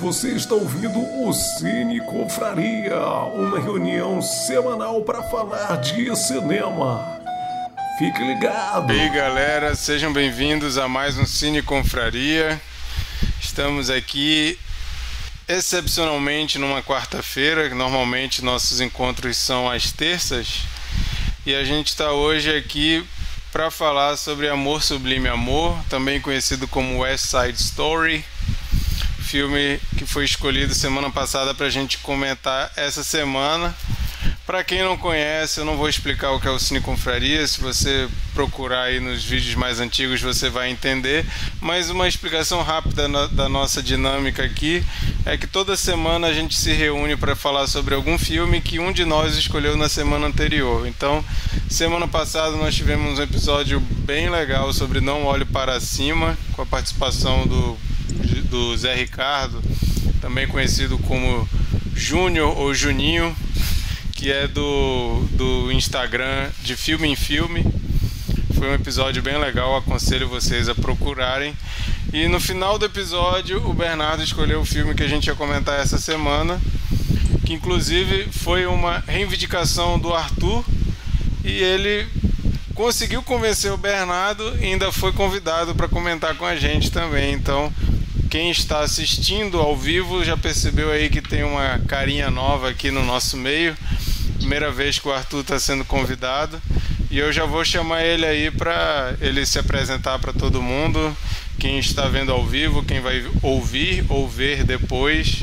Você está ouvindo o Cine Confraria, uma reunião semanal para falar de cinema. Fique ligado! E aí, galera, sejam bem-vindos a mais um Cine Confraria. Estamos aqui excepcionalmente numa quarta-feira, normalmente nossos encontros são às terças, e a gente está hoje aqui para falar sobre Amor Sublime Amor, também conhecido como West Side Story filme que foi escolhido semana passada para a gente comentar essa semana. Para quem não conhece, eu não vou explicar o que é o Cine Confraria. Se você procurar aí nos vídeos mais antigos, você vai entender. Mas uma explicação rápida da nossa dinâmica aqui é que toda semana a gente se reúne para falar sobre algum filme que um de nós escolheu na semana anterior. Então, semana passada nós tivemos um episódio bem legal sobre Não Olhe para Cima, com a participação do do Zé Ricardo, também conhecido como Júnior ou Juninho, que é do, do Instagram de Filme em Filme. Foi um episódio bem legal, aconselho vocês a procurarem. E no final do episódio, o Bernardo escolheu o filme que a gente ia comentar essa semana, que inclusive foi uma reivindicação do Arthur, e ele conseguiu convencer o Bernardo e ainda foi convidado para comentar com a gente também. Então, quem está assistindo ao vivo já percebeu aí que tem uma carinha nova aqui no nosso meio. Primeira vez que o Arthur está sendo convidado. E eu já vou chamar ele aí para ele se apresentar para todo mundo. Quem está vendo ao vivo, quem vai ouvir ou ver depois,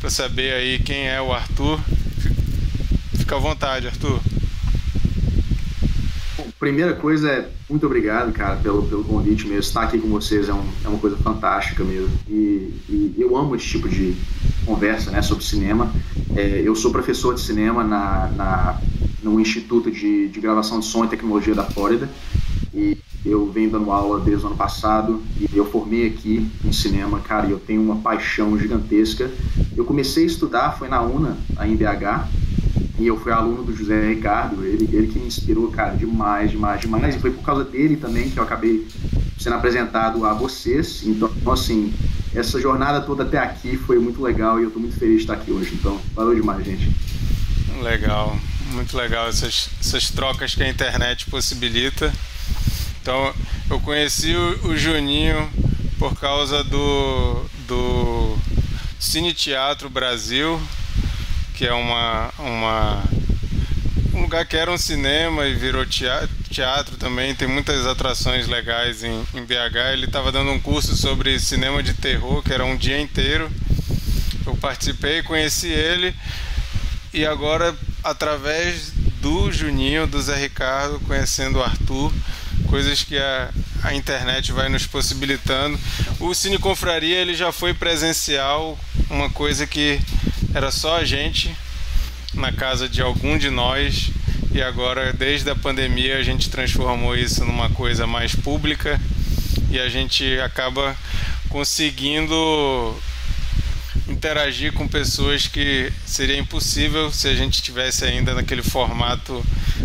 para saber aí quem é o Arthur. Fica à vontade, Arthur primeira coisa é muito obrigado, cara, pelo, pelo convite mesmo. Estar aqui com vocês é, um, é uma coisa fantástica mesmo. E, e, eu amo esse tipo de conversa né, sobre cinema. É, eu sou professor de cinema na, na, no Instituto de, de Gravação de Som e Tecnologia da Flórida. E eu venho dando aula desde o ano passado e eu formei aqui em cinema, cara, e eu tenho uma paixão gigantesca. Eu comecei a estudar, foi na UNA, aí em BH, e eu fui aluno do José Ricardo, ele, ele que me inspirou, cara, demais, demais, demais. E foi por causa dele também que eu acabei sendo apresentado a vocês. Então, assim, essa jornada toda até aqui foi muito legal e eu estou muito feliz de estar aqui hoje. Então, valeu demais, gente. Legal, muito legal essas, essas trocas que a internet possibilita. Então, eu conheci o, o Juninho por causa do, do Cine Teatro Brasil, que é uma, uma um lugar que era um cinema e virou teatro, teatro também, tem muitas atrações legais em, em BH. Ele estava dando um curso sobre cinema de terror, que era um dia inteiro. Eu participei, conheci ele e agora através do Juninho, do Zé Ricardo, conhecendo o Arthur, coisas que a, a internet vai nos possibilitando. O Cine Confraria ele já foi presencial, uma coisa que era só a gente na casa de algum de nós e agora desde a pandemia a gente transformou isso numa coisa mais pública e a gente acaba conseguindo interagir com pessoas que seria impossível se a gente tivesse ainda naquele formato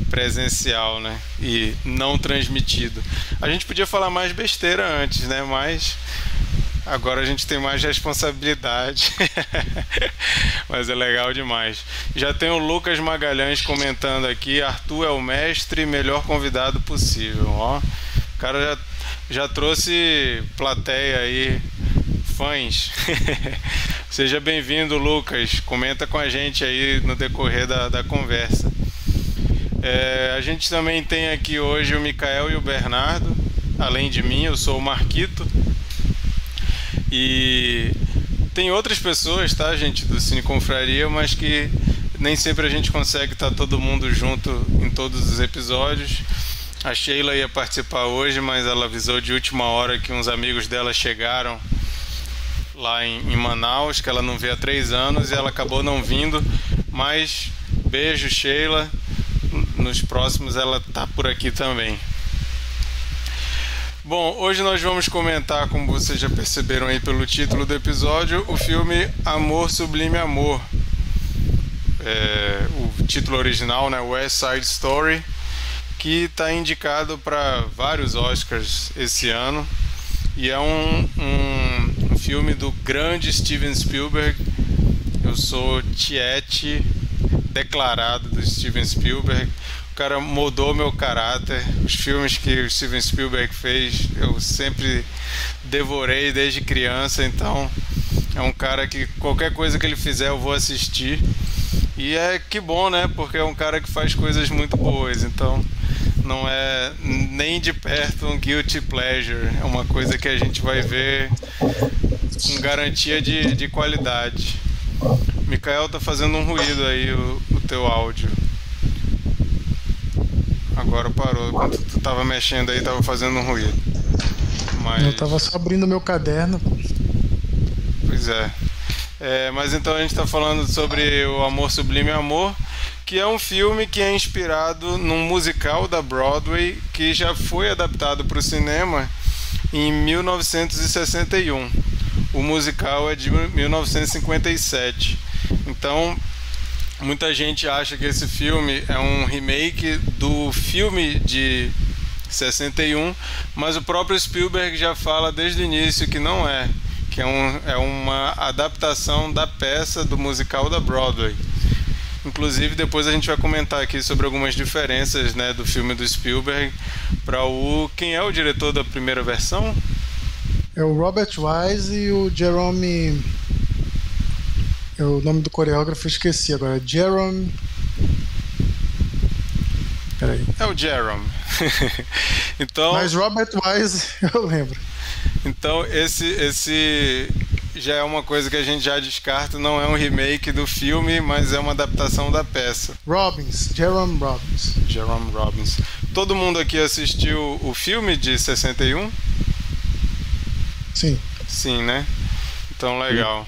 presencial, né? E não transmitido. A gente podia falar mais besteira antes, né? Mas Agora a gente tem mais responsabilidade. Mas é legal demais. Já tem o Lucas Magalhães comentando aqui: Arthur é o mestre, melhor convidado possível. Ó, o cara já, já trouxe plateia aí, fãs. Seja bem-vindo, Lucas. Comenta com a gente aí no decorrer da, da conversa. É, a gente também tem aqui hoje o Mikael e o Bernardo. Além de mim, eu sou o Marquito. E tem outras pessoas, tá, gente, do Cine Confraria, mas que nem sempre a gente consegue estar todo mundo junto em todos os episódios. A Sheila ia participar hoje, mas ela avisou de última hora que uns amigos dela chegaram lá em, em Manaus, que ela não vê há três anos e ela acabou não vindo. Mas beijo, Sheila. Nos próximos ela tá por aqui também. Bom, hoje nós vamos comentar, como vocês já perceberam aí pelo título do episódio, o filme Amor Sublime Amor. É, o título original, né, West Side Story, que está indicado para vários Oscars esse ano e é um, um, filme do grande Steven Spielberg. Eu sou tiete declarado do Steven Spielberg. Cara mudou meu caráter. Os filmes que o Steven Spielberg fez, eu sempre devorei desde criança, então é um cara que qualquer coisa que ele fizer eu vou assistir. E é que bom, né? Porque é um cara que faz coisas muito boas, então não é nem de perto um guilty pleasure. É uma coisa que a gente vai ver com garantia de, de qualidade. Mikael tá fazendo um ruído aí o, o teu áudio. Agora parou. Quando tu tava mexendo aí, tava fazendo um ruído. Mas... Eu tava só abrindo meu caderno. Pois é. é mas então a gente está falando sobre o Amor Sublime Amor, que é um filme que é inspirado num musical da Broadway que já foi adaptado para o cinema em 1961. O musical é de 1957. Então, muita gente acha que esse filme é um remake do filme de 61, mas o próprio Spielberg já fala desde o início que não é, que é, um, é uma adaptação da peça do musical da Broadway. Inclusive, depois a gente vai comentar aqui sobre algumas diferenças né, do filme do Spielberg para o. Quem é o diretor da primeira versão? É o Robert Wise e o Jerome. O nome do coreógrafo eu esqueci agora. Jerome. Peraí. É o Jerome. então. Mas Robert Wise eu lembro. Então esse esse já é uma coisa que a gente já descarta, não é um remake do filme, mas é uma adaptação da peça. Robbins, Jerome Robbins. Jerome Robbins. Todo mundo aqui assistiu o filme de 61? Sim. Sim, né? Então legal.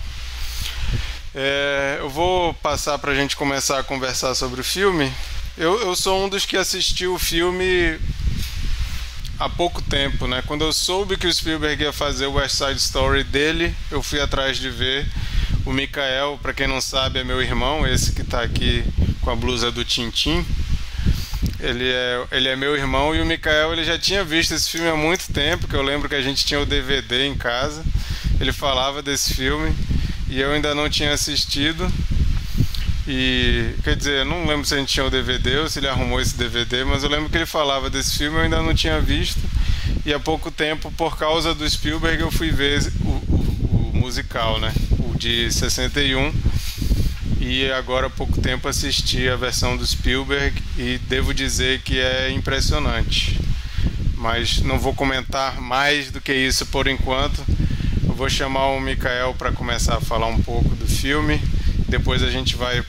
É, eu vou passar para a gente começar a conversar sobre o filme. Eu, eu sou um dos que assistiu o filme há pouco tempo, né? Quando eu soube que o Spielberg ia fazer o West Side Story dele, eu fui atrás de ver. O Mikael, para quem não sabe, é meu irmão, esse que está aqui com a blusa do Tintim. Ele é, ele é meu irmão e o Mikael ele já tinha visto esse filme há muito tempo, que eu lembro que a gente tinha o DVD em casa. Ele falava desse filme e eu ainda não tinha assistido. E quer dizer, não lembro se a gente tinha o DVD ou se ele arrumou esse DVD, mas eu lembro que ele falava desse filme, eu ainda não tinha visto. E há pouco tempo, por causa do Spielberg, eu fui ver o, o, o musical, né? O de 61. E agora há pouco tempo assisti a versão do Spielberg e devo dizer que é impressionante. Mas não vou comentar mais do que isso por enquanto. Vou chamar o Mikael para começar a falar um pouco do filme depois a gente vai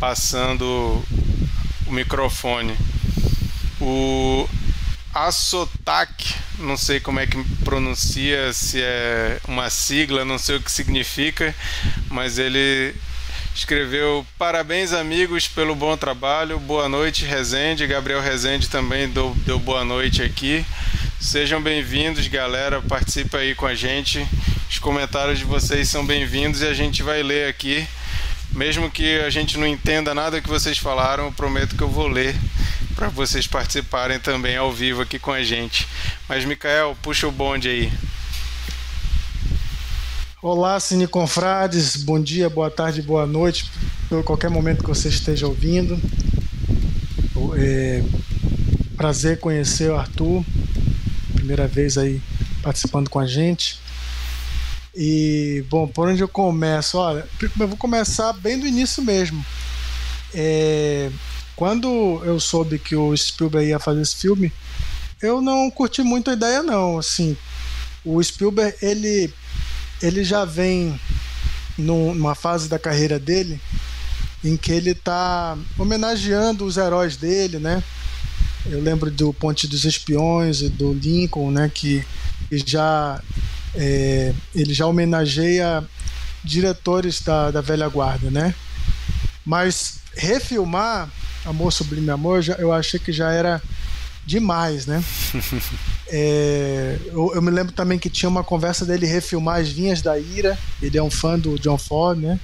passando o microfone. O Asotak, não sei como é que pronuncia, se é uma sigla, não sei o que significa, mas ele escreveu parabéns amigos pelo bom trabalho, boa noite Rezende, Gabriel Rezende também deu, deu boa noite aqui. Sejam bem-vindos, galera, participa aí com a gente. Os comentários de vocês são bem-vindos e a gente vai ler aqui mesmo que a gente não entenda nada que vocês falaram, eu prometo que eu vou ler para vocês participarem também ao vivo aqui com a gente. Mas, Micael, puxa o bonde aí. Olá, Cine Confrades, bom dia, boa tarde, boa noite, por qualquer momento que você esteja ouvindo. É, prazer conhecer o Arthur, primeira vez aí participando com a gente. E, bom, por onde eu começo? Olha, eu vou começar bem do início mesmo. É, quando eu soube que o Spielberg ia fazer esse filme, eu não curti muito a ideia, não. Assim, o Spielberg, ele, ele já vem numa fase da carreira dele em que ele está homenageando os heróis dele, né? Eu lembro do Ponte dos Espiões e do Lincoln, né? Que, que já é, ele já homenageia diretores da, da velha guarda, né? Mas refilmar Amor Sublime Amor, já, eu achei que já era demais, né? é, eu, eu, me lembro também que tinha uma conversa dele refilmar As Vinhas da Ira. Ele é um fã do John Ford, né?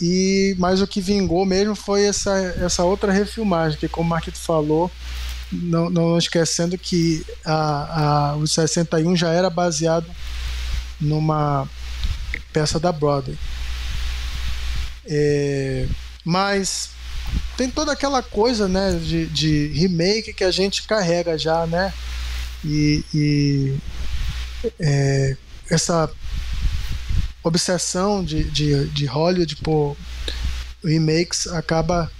E mas o que vingou mesmo foi essa, essa outra refilmagem, que como o Marquito falou, não, não esquecendo que a, a, o 61 já era baseado numa peça da Broadway. É, mas tem toda aquela coisa né, de, de, remake que a gente carrega já, né? E, e é, essa obsessão de, de, de Hollywood por remakes acaba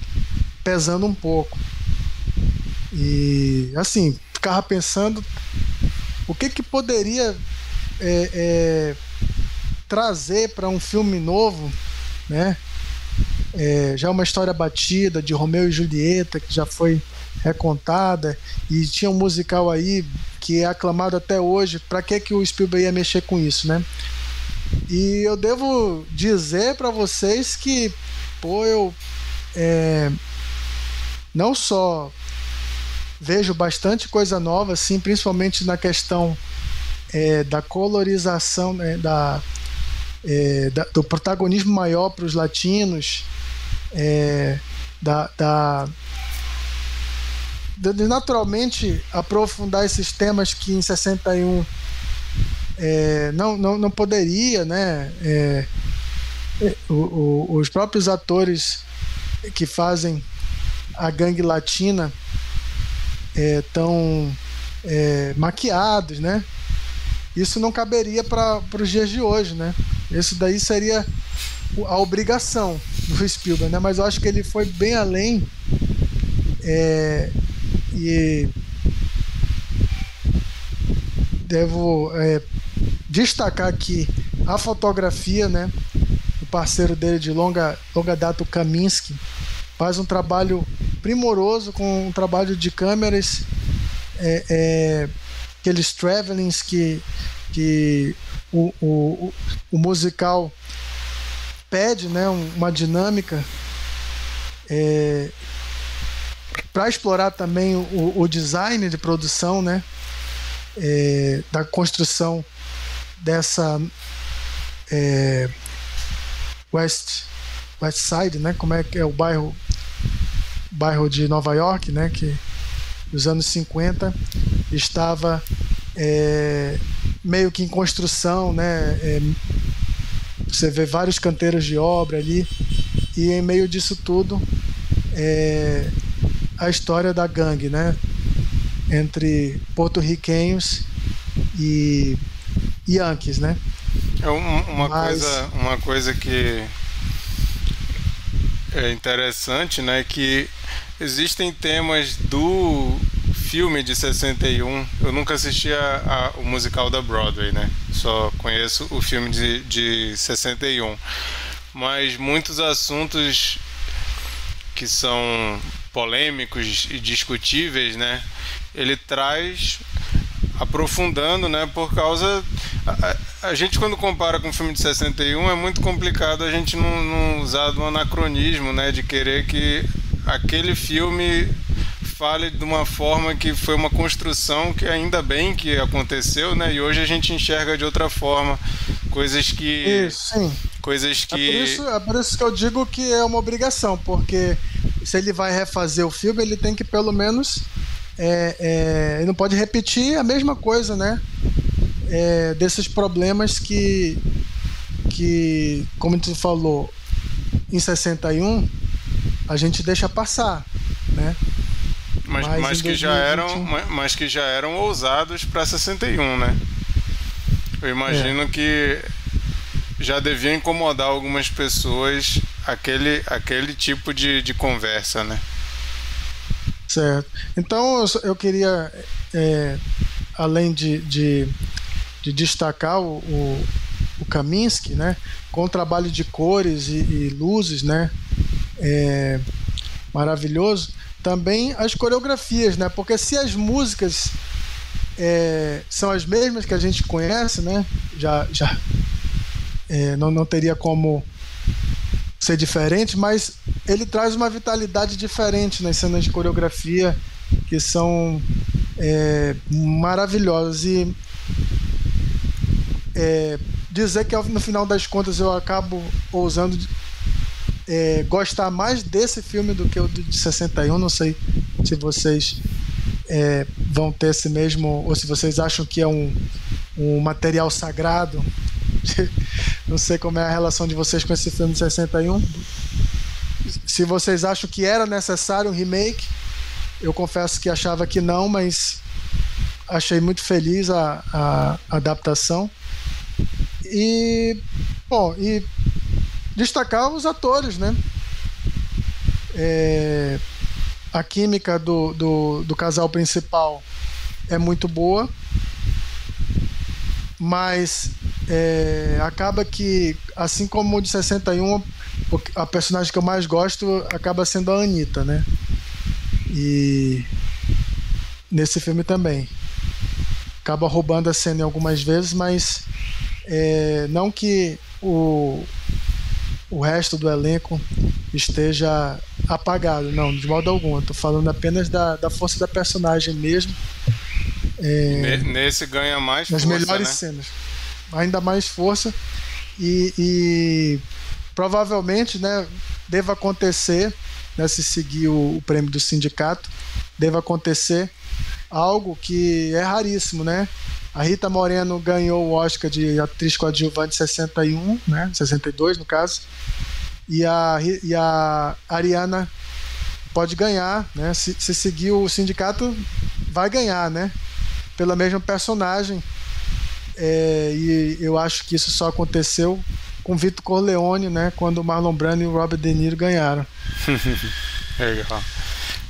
pesando um pouco. E assim, ficava pensando o que, que poderia é, é, trazer para um filme novo, né? É, já uma história batida de Romeu e Julieta que já foi recontada e tinha um musical aí que é aclamado até hoje. Para que que o Spielberg ia mexer com isso, né? E eu devo dizer para vocês que, pô, eu é, não só vejo bastante coisa nova, assim, principalmente na questão é, da colorização, né, da, é, da, do protagonismo maior para os latinos, é, da, da de naturalmente aprofundar esses temas que em 61 é, não, não, não poderia, né? É, é, o, o, os próprios atores que fazem a gangue latina estão é, é, maquiados, né? Isso não caberia para os dias de hoje, né? Isso daí seria a obrigação do Spielberg, né? Mas eu acho que ele foi bem além é, e devo é, destacar aqui a fotografia, né? O parceiro dele de longa, longa data, o Kaminsky, faz um trabalho primoroso com um trabalho de câmeras, é, é, aqueles travelings que, que o, o, o musical pede, né? Uma dinâmica. É, para explorar também o, o, design de produção, né? É, da construção dessa é, West West Side, né? Como é que é o bairro bairro de Nova York, né? Que nos anos 50 estava é, meio que em construção, né? É, você vê vários canteiros de obra ali e em meio disso tudo é, a história da gangue, né? Entre porto-riquenhos e Yankees, né? É uma, Mas... coisa, uma coisa que é interessante, né, que existem temas do filme de 61. Eu nunca assisti a, a, o musical da Broadway, né? Só conheço o filme de, de 61. Mas muitos assuntos que são polêmicos e discutíveis, né? Ele traz aprofundando, né? Por causa. A, a, gente, quando compara com o filme de 61, é muito complicado a gente não, não usar do anacronismo, né? De querer que aquele filme fale de uma forma que foi uma construção que ainda bem que aconteceu, né? E hoje a gente enxerga de outra forma coisas que. Isso, sim. Coisas que. É por, isso, é por isso que eu digo que é uma obrigação, porque se ele vai refazer o filme, ele tem que pelo menos é, é, não pode repetir a mesma coisa, né? É, desses problemas que, que, como tu falou, em 61 a gente deixa passar, né? Mas, mas, mas que 2020... já eram, mas que já eram ousados para 61, né? Eu imagino é. que já devia incomodar algumas pessoas aquele, aquele tipo de, de conversa, né? Certo. Então eu queria, é, além de, de, de, destacar o, o, o Kaminsky, né, com o trabalho de cores e, e luzes, né, é, maravilhoso, também as coreografias, né, porque se as músicas é, são as mesmas que a gente conhece, né, já, já é, não, não teria como ser diferente, mas ele traz uma vitalidade diferente nas cenas de coreografia que são é, maravilhosas. E é, dizer que no final das contas eu acabo ousando é, gostar mais desse filme do que o de 61 não sei se vocês é, vão ter esse mesmo ou se vocês acham que é um, um material sagrado Não sei como é a relação de vocês com esse filme de 61. Se vocês acham que era necessário um remake, eu confesso que achava que não, mas achei muito feliz a, a, adaptação. E, bom, e destacar os atores, né? É, a química do, do, do casal principal é muito boa, mas é, acaba que, assim como o de 61, a personagem que eu mais gosto acaba sendo a Anitta, né? E nesse filme também. Acaba roubando a cena algumas vezes, mas é, não que o, o resto do elenco esteja apagado, não, de modo algum. Estou falando apenas da, da força da personagem mesmo. É, Nesse ganha mais nas força, melhores né? cenas. Ainda mais força. E, e provavelmente né, deva acontecer, né, se seguir o, o prêmio do sindicato, deva acontecer algo que é raríssimo, né? A Rita Moreno ganhou o Oscar de atriz coadjuvante 61, né? 62 no caso. E a, e a Ariana pode ganhar, né? Se, se seguir o sindicato, vai ganhar, né? Pela mesma personagem. É, e eu acho que isso só aconteceu com Vitor Corleone, né? Quando o Marlon Brando e o Robert De Niro ganharam. Legal.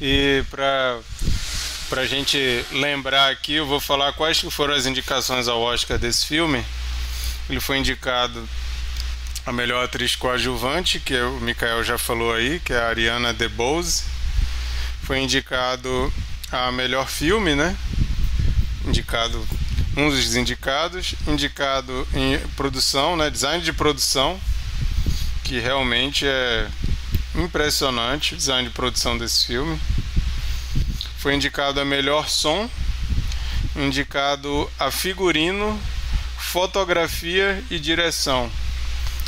E para pra gente lembrar aqui, eu vou falar quais foram as indicações ao Oscar desse filme. Ele foi indicado a melhor atriz coadjuvante, que o Mikael já falou aí, que é a Ariana DeBose. Foi indicado a melhor filme, né? Indicado um dos indicados, indicado em produção, né? Design de produção, que realmente é impressionante o design de produção desse filme. Foi indicado a melhor som, indicado a figurino, fotografia e direção.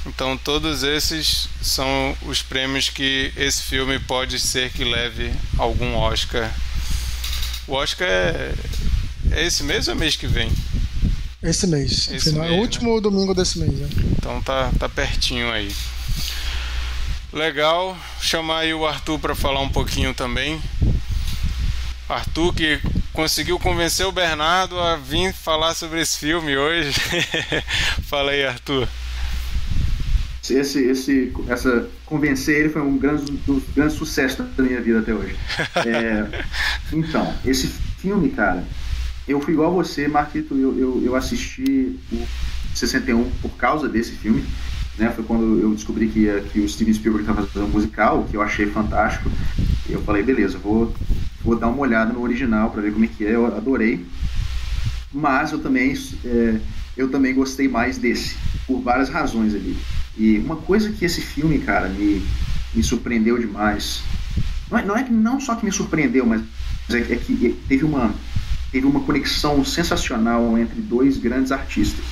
Então todos esses são os prêmios que esse filme pode ser que leve algum Oscar. O Oscar é, é esse mês ou é mês que vem? Esse mês. Esse Final, mês, é o último domingo desse mês. Né? Então tá, tá pertinho aí. Legal, chamar aí o Arthur para falar um pouquinho também. Arthur que conseguiu convencer o Bernardo a vir falar sobre esse filme hoje. Fala aí, Arthur. Esse, esse, essa, convencer ele foi um grande, dos grandes sucessos da minha vida até hoje. É, então, esse filme, cara, eu fui igual a você, Marquito, eu, eu, eu assisti o 61 por causa desse filme. Né, foi quando eu descobri que, que o Steven Spielberg estava fazendo um musical, que eu achei fantástico. E eu falei, beleza, vou, vou dar uma olhada no original para ver como é que é. Eu adorei. Mas eu também, é, eu também gostei mais desse, por várias razões ali. E uma coisa que esse filme, cara, me, me surpreendeu demais. Não é, não é que não só que me surpreendeu, mas é, é que teve uma, teve uma conexão sensacional entre dois grandes artistas.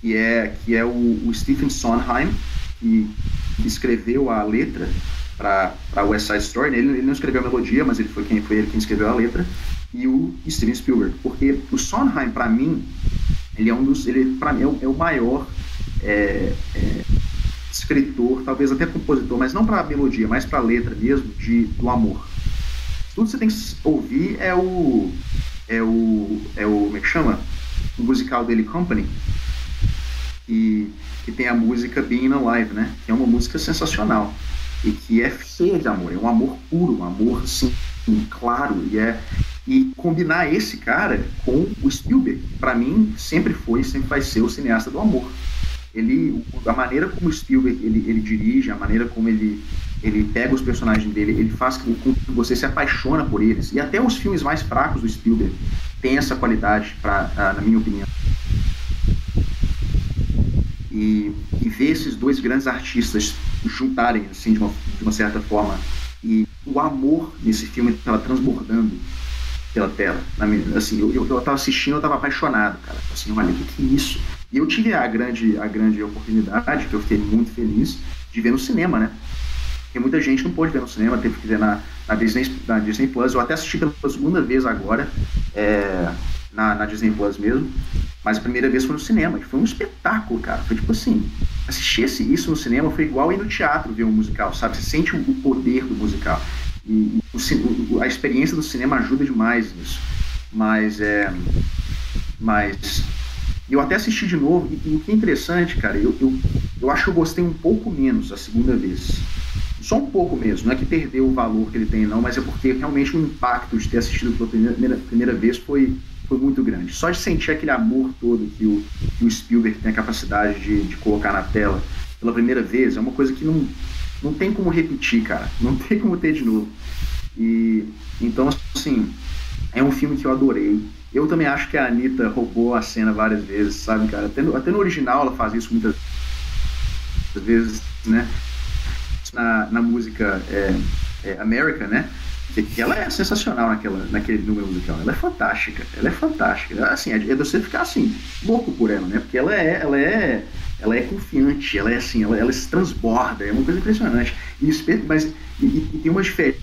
Que é, que é o, o Stephen Sondheim, que, escreveu a letra para West Side Story. Ele, ele, não escreveu a melodia, mas ele foi, quem, foi ele quem escreveu a letra. E o Steven Spielberg. Porque o Sondheim, para mim, ele é um dos. Ele, para mim, é o, é o maior. É, é, escritor, talvez até compositor, mas não para melodia, mas para letra mesmo, de, do amor. Tudo que você tem que ouvir é o. É o. É o. Como é que chama? O musical dele, Company. Que, que tem a música Being Alive, né? Que é uma música sensacional. E que é cheia de amor. É um amor puro, um amor assim, claro. E é. E combinar esse cara com o Spielberg, para mim, sempre foi e sempre vai ser o cineasta do amor ele a maneira como o Spielberg ele, ele dirige a maneira como ele ele pega os personagens dele ele faz com que você se apaixona por eles e até os filmes mais fracos do Spielberg têm essa qualidade para na minha opinião e, e ver esses dois grandes artistas juntarem assim de uma, de uma certa forma e o amor nesse filme estava transbordando pela tela. Assim, eu, eu, eu tava assistindo, eu tava apaixonado, cara. Assim, olha, o que, que é isso? E eu tive a grande, a grande oportunidade, que eu fiquei muito feliz, de ver no cinema, né? Porque muita gente não pôde ver no cinema, teve que ver na, na, Disney, na Disney Plus. Eu até assisti pela segunda vez agora. É, na, na Disney Plus mesmo. Mas a primeira vez foi no cinema, e foi um espetáculo, cara. Foi tipo assim, assistir isso no cinema foi igual ir no teatro ver um musical, sabe? Você sente o poder do musical. E, o, a experiência do cinema ajuda demais nisso. Mas é. Mas. Eu até assisti de novo, e, e o que é interessante, cara, eu, eu, eu acho que eu gostei um pouco menos a segunda vez. Só um pouco mesmo, não é que perdeu o valor que ele tem, não, mas é porque realmente o impacto de ter assistido pela primeira, primeira vez foi, foi muito grande. Só de sentir aquele amor todo que o, que o Spielberg tem a capacidade de, de colocar na tela pela primeira vez é uma coisa que não, não tem como repetir, cara. Não tem como ter de novo. E então, assim, é um filme que eu adorei. Eu também acho que a Anitta roubou a cena várias vezes, sabe, cara? Até no, até no original ela faz isso muitas vezes, né? Na, na música é, é né? Ela é sensacional naquela, naquele número musical. Ela é fantástica. Ela é fantástica. Assim, é, é você ficar assim, louco por ela, né? Porque ela é, ela é, ela é confiante, ela é assim, ela, ela se transborda, é uma coisa impressionante. E, mas, e, e tem uma diferença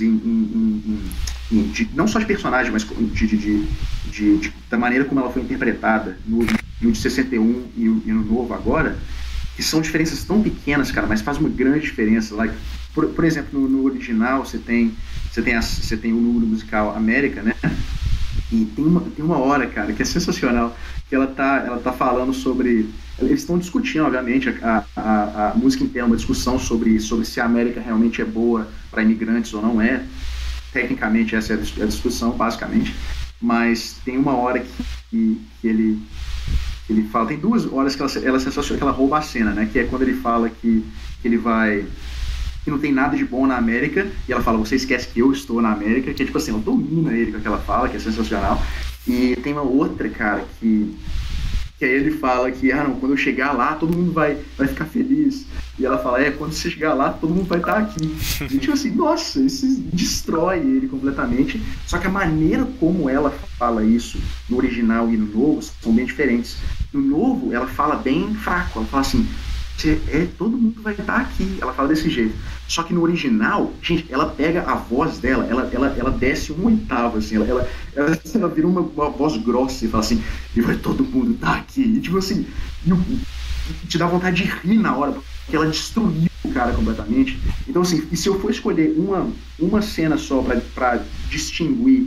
em, em, em, de, não só de personagem, mas de, de, de, da maneira como ela foi interpretada no, no de 61 e, e no novo agora, que são diferenças tão pequenas, cara, mas faz uma grande diferença. Like, por, por exemplo, no, no, original você tem você tem, a, você tem o número musical América, né? E tem uma, tem uma hora, cara, que é sensacional, que ela tá, ela tá falando sobre. Eles estão discutindo, obviamente, a, a, a música inteira, uma discussão sobre, sobre se a América realmente é boa para imigrantes ou não é. Tecnicamente, essa é a discussão, basicamente. Mas tem uma hora que, que, que ele, ele fala. Tem duas horas que ela, ela, que ela rouba a cena, né? Que é quando ele fala que, que ele vai que não tem nada de bom na América, e ela fala, você esquece que eu estou na América, que é tipo assim, ela domina ele com aquela fala, que é sensacional. E tem uma outra, cara, que, que aí ele fala que, ah não, quando eu chegar lá, todo mundo vai, vai ficar feliz. E ela fala, é, quando você chegar lá, todo mundo vai estar aqui. E tipo assim, nossa, isso destrói ele completamente. Só que a maneira como ela fala isso no original e no novo são bem diferentes. No novo, ela fala bem fraco, ela fala assim, é, todo mundo vai estar aqui. Ela fala desse jeito. Só que no original, gente, ela pega a voz dela, ela, ela, ela desce uma oitava, assim, ela, ela, ela, ela vira uma, uma, voz grossa e fala assim, e vai todo mundo estar aqui. E tipo assim, e, te dá vontade de rir na hora, porque ela destruiu o cara completamente. Então, assim, e se eu for escolher uma, uma cena só para distinguir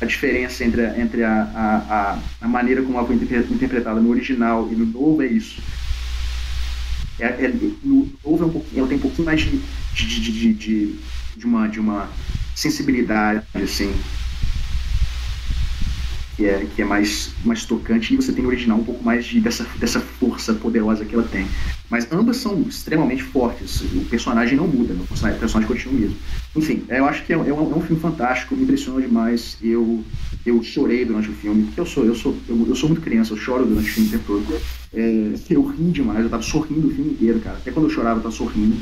a diferença entre, a, entre a, a, a, maneira como ela foi interpretada no original e no novo, é isso é, é, no novo é um pouquinho, ela tem um pouquinho mais de, de, de, de, de, uma, de uma sensibilidade, assim, que é, que é mais, mais tocante, e você tem no original um pouco mais de, dessa, dessa força poderosa que ela tem. Mas ambas são extremamente fortes, o personagem não muda, o personagem, o personagem continua mesmo. Enfim, eu acho que é, é, um, é um filme fantástico, me impressionou demais, eu, eu chorei durante o filme, porque eu sou, eu, sou, eu, eu sou muito criança, eu choro durante o filme o tempo todo. É, eu ri demais, eu tava sorrindo o filme inteiro, cara. Até quando eu chorava, eu tava sorrindo.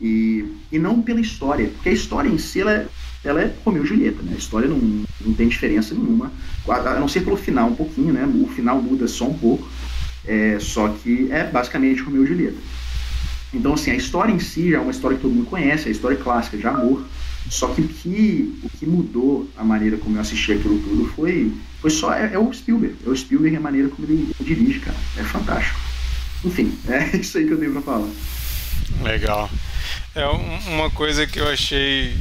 E, e não pela história, porque a história em si ela é, ela é Romeu e Julieta, né? A história não, não tem diferença nenhuma, não ser pelo final um pouquinho, né? O final muda só um pouco, é, só que é basicamente Romeu e Julieta. Então, assim, a história em si já é uma história que todo mundo conhece, é a história clássica de amor, só que o que, o que mudou a maneira como eu assisti aquilo tudo foi, foi só, é, é o Spielberg, é o Spielberg e a maneira como ele dirige, cara, é fantástico. Enfim, é isso aí que eu tenho pra falar. Legal. É uma coisa que eu achei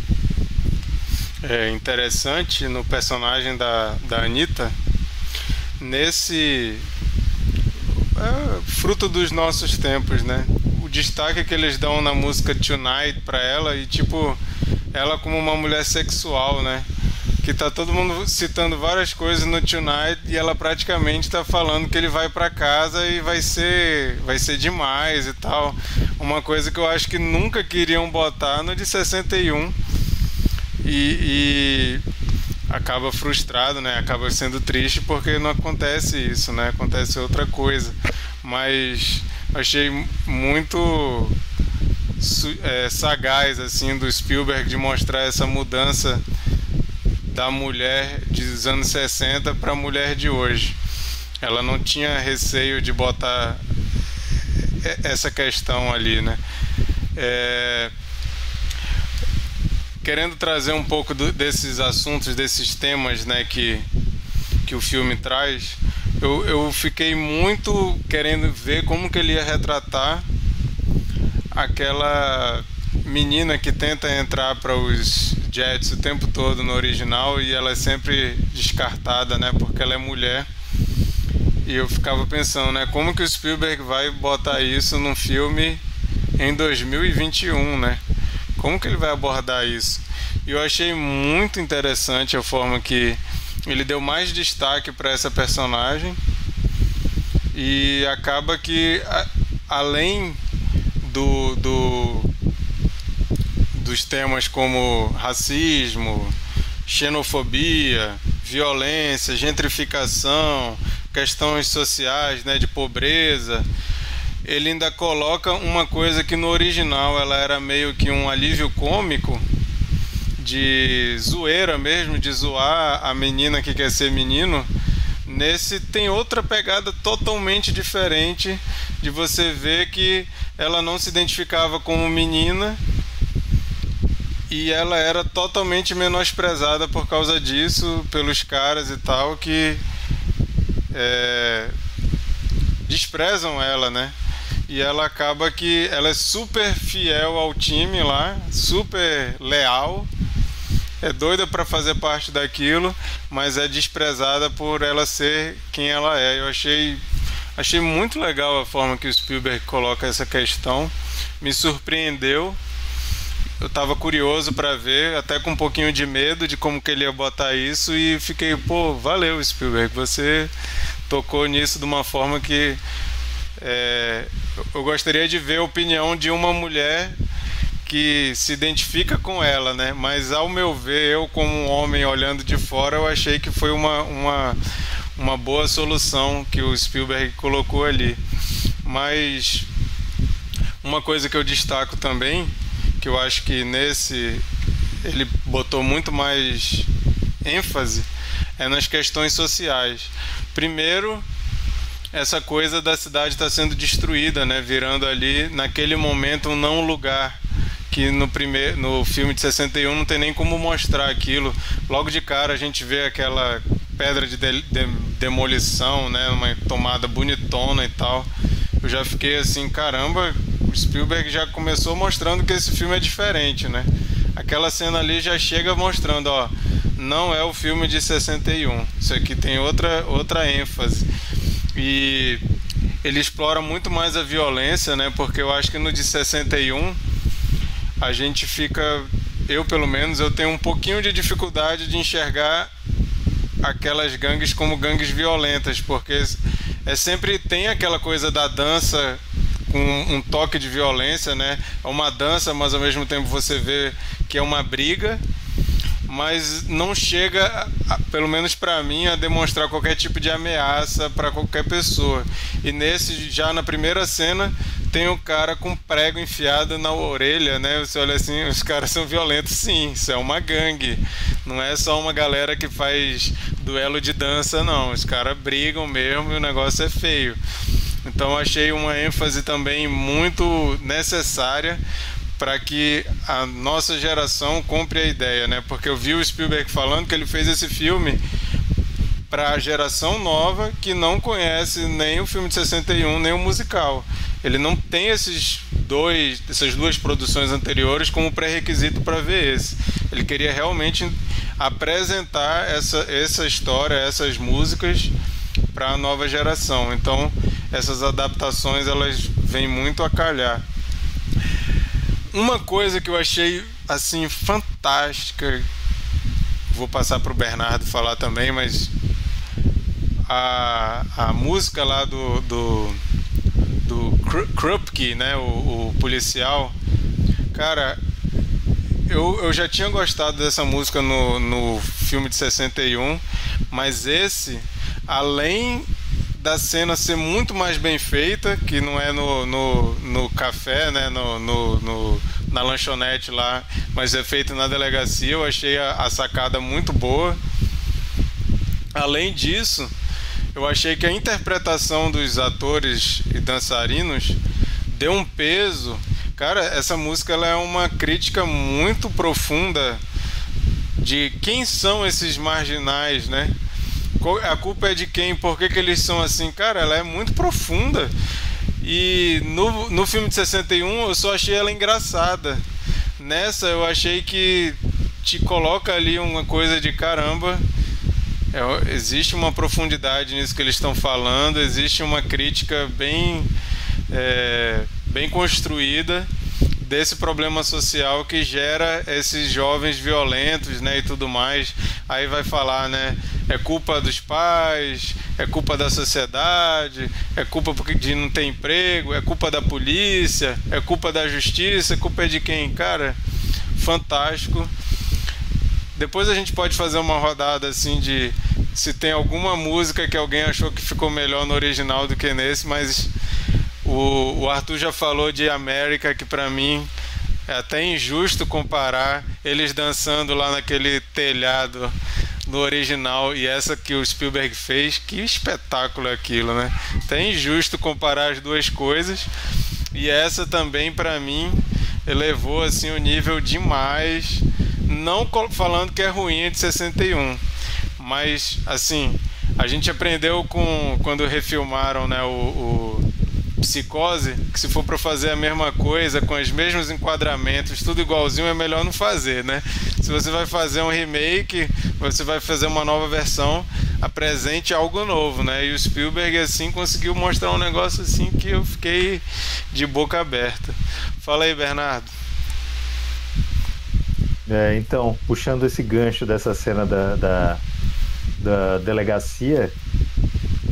é, interessante no personagem da, da Anitta, nesse é, fruto dos nossos tempos, né? O destaque que eles dão na música Tonight pra ela e tipo ela como uma mulher sexual, né? Que tá todo mundo citando várias coisas no Tonight e ela praticamente tá falando que ele vai para casa e vai ser vai ser demais e tal. Uma coisa que eu acho que nunca queriam botar no de 61 e, e acaba frustrado, né? Acaba sendo triste porque não acontece isso, né? Acontece outra coisa. Mas achei muito é, sagaz assim do Spielberg de mostrar essa mudança da mulher dos anos 60 para a mulher de hoje. Ela não tinha receio de botar essa questão ali, né? É... Querendo trazer um pouco do, desses assuntos, desses temas, né, que que o filme traz, eu, eu fiquei muito querendo ver como que ele ia retratar aquela menina que tenta entrar para os Jets o tempo todo no original e ela é sempre descartada, né? Porque ela é mulher. E eu ficava pensando, né? Como que o Spielberg vai botar isso num filme em 2021, né? Como que ele vai abordar isso? Eu achei muito interessante a forma que ele deu mais destaque para essa personagem e acaba que além do, do dos temas como racismo, xenofobia, violência, gentrificação, questões sociais, né, de pobreza, ele ainda coloca uma coisa que no original ela era meio que um alívio cômico de zoeira mesmo, de zoar a menina que quer ser menino. Nesse tem outra pegada totalmente diferente de você ver que ela não se identificava como menina e ela era totalmente menosprezada por causa disso pelos caras e tal que é, desprezam ela, né? E ela acaba que ela é super fiel ao time lá, super leal, é doida para fazer parte daquilo, mas é desprezada por ela ser quem ela é. Eu achei achei muito legal a forma que o Spielberg coloca essa questão. Me surpreendeu. Eu estava curioso para ver, até com um pouquinho de medo de como que ele ia botar isso e fiquei, pô, valeu Spielberg, você tocou nisso de uma forma que é, eu gostaria de ver a opinião de uma mulher que se identifica com ela, né? Mas ao meu ver, eu como um homem olhando de fora, eu achei que foi uma, uma, uma boa solução que o Spielberg colocou ali. Mas uma coisa que eu destaco também, que eu acho que nesse ele botou muito mais ênfase, é nas questões sociais. Primeiro, essa coisa da cidade está sendo destruída, né? Virando ali naquele momento um não lugar que no primeiro no filme de 61 não tem nem como mostrar aquilo. Logo de cara a gente vê aquela pedra de, de, de demolição, né? Uma tomada bonitona e tal. Eu já fiquei assim, caramba, Spielberg já começou mostrando que esse filme é diferente, né? Aquela cena ali já chega mostrando, ó, não é o filme de 61. Isso aqui tem outra outra ênfase. E ele explora muito mais a violência, né? Porque eu acho que no de 61 a gente fica, eu pelo menos, eu tenho um pouquinho de dificuldade de enxergar aquelas gangues como gangues violentas, porque é sempre tem aquela coisa da dança com um toque de violência, né? É uma dança, mas ao mesmo tempo você vê que é uma briga mas não chega, pelo menos para mim, a demonstrar qualquer tipo de ameaça para qualquer pessoa. E nesse, já na primeira cena, tem o cara com prego enfiado na orelha, né? Você olha assim, os caras são violentos, sim, isso é uma gangue. Não é só uma galera que faz duelo de dança, não. Os caras brigam mesmo e o negócio é feio. Então achei uma ênfase também muito necessária para que a nossa geração compre a ideia, né? Porque eu vi o Spielberg falando que ele fez esse filme para a geração nova que não conhece nem o filme de 61 nem o musical. Ele não tem esses dois, essas duas produções anteriores como pré-requisito para ver esse. Ele queria realmente apresentar essa, essa história, essas músicas para a nova geração. Então, essas adaptações elas vêm muito a calhar. Uma coisa que eu achei assim fantástica, vou passar para o Bernardo falar também, mas a, a música lá do, do, do Krupke, né, o, o, policial, cara, eu, eu já tinha gostado dessa música no, no filme de 61, mas esse, além da cena ser muito mais bem feita, que não é no, no, no café, né, no, no, no, na lanchonete lá, mas é feito na delegacia. Eu achei a, a sacada muito boa. Além disso, eu achei que a interpretação dos atores e dançarinos deu um peso. Cara, essa música ela é uma crítica muito profunda de quem são esses marginais, né? A culpa é de quem? Por que, que eles são assim? Cara, ela é muito profunda. E no, no filme de 61 eu só achei ela engraçada. Nessa eu achei que te coloca ali uma coisa de caramba. É, existe uma profundidade nisso que eles estão falando, existe uma crítica bem, é, bem construída desse problema social que gera esses jovens violentos, né, e tudo mais. Aí vai falar, né, é culpa dos pais, é culpa da sociedade, é culpa de não ter emprego, é culpa da polícia, é culpa da justiça, é culpa de quem, cara? Fantástico. Depois a gente pode fazer uma rodada assim de se tem alguma música que alguém achou que ficou melhor no original do que nesse, mas o, o Arthur já falou de América, que para mim é até injusto comparar eles dançando lá naquele telhado no original e essa que o Spielberg fez. Que espetáculo é aquilo, né? Até injusto comparar as duas coisas. E essa também para mim elevou assim o nível demais. Não falando que é ruim é de 61, mas assim, a gente aprendeu com quando refilmaram, né, o, o Psicose, que se for para fazer a mesma coisa, com os mesmos enquadramentos, tudo igualzinho, é melhor não fazer, né? Se você vai fazer um remake, você vai fazer uma nova versão, apresente algo novo, né? E o Spielberg, assim, conseguiu mostrar um negócio assim que eu fiquei de boca aberta. Fala aí, Bernardo. É, então, puxando esse gancho dessa cena da, da, da delegacia,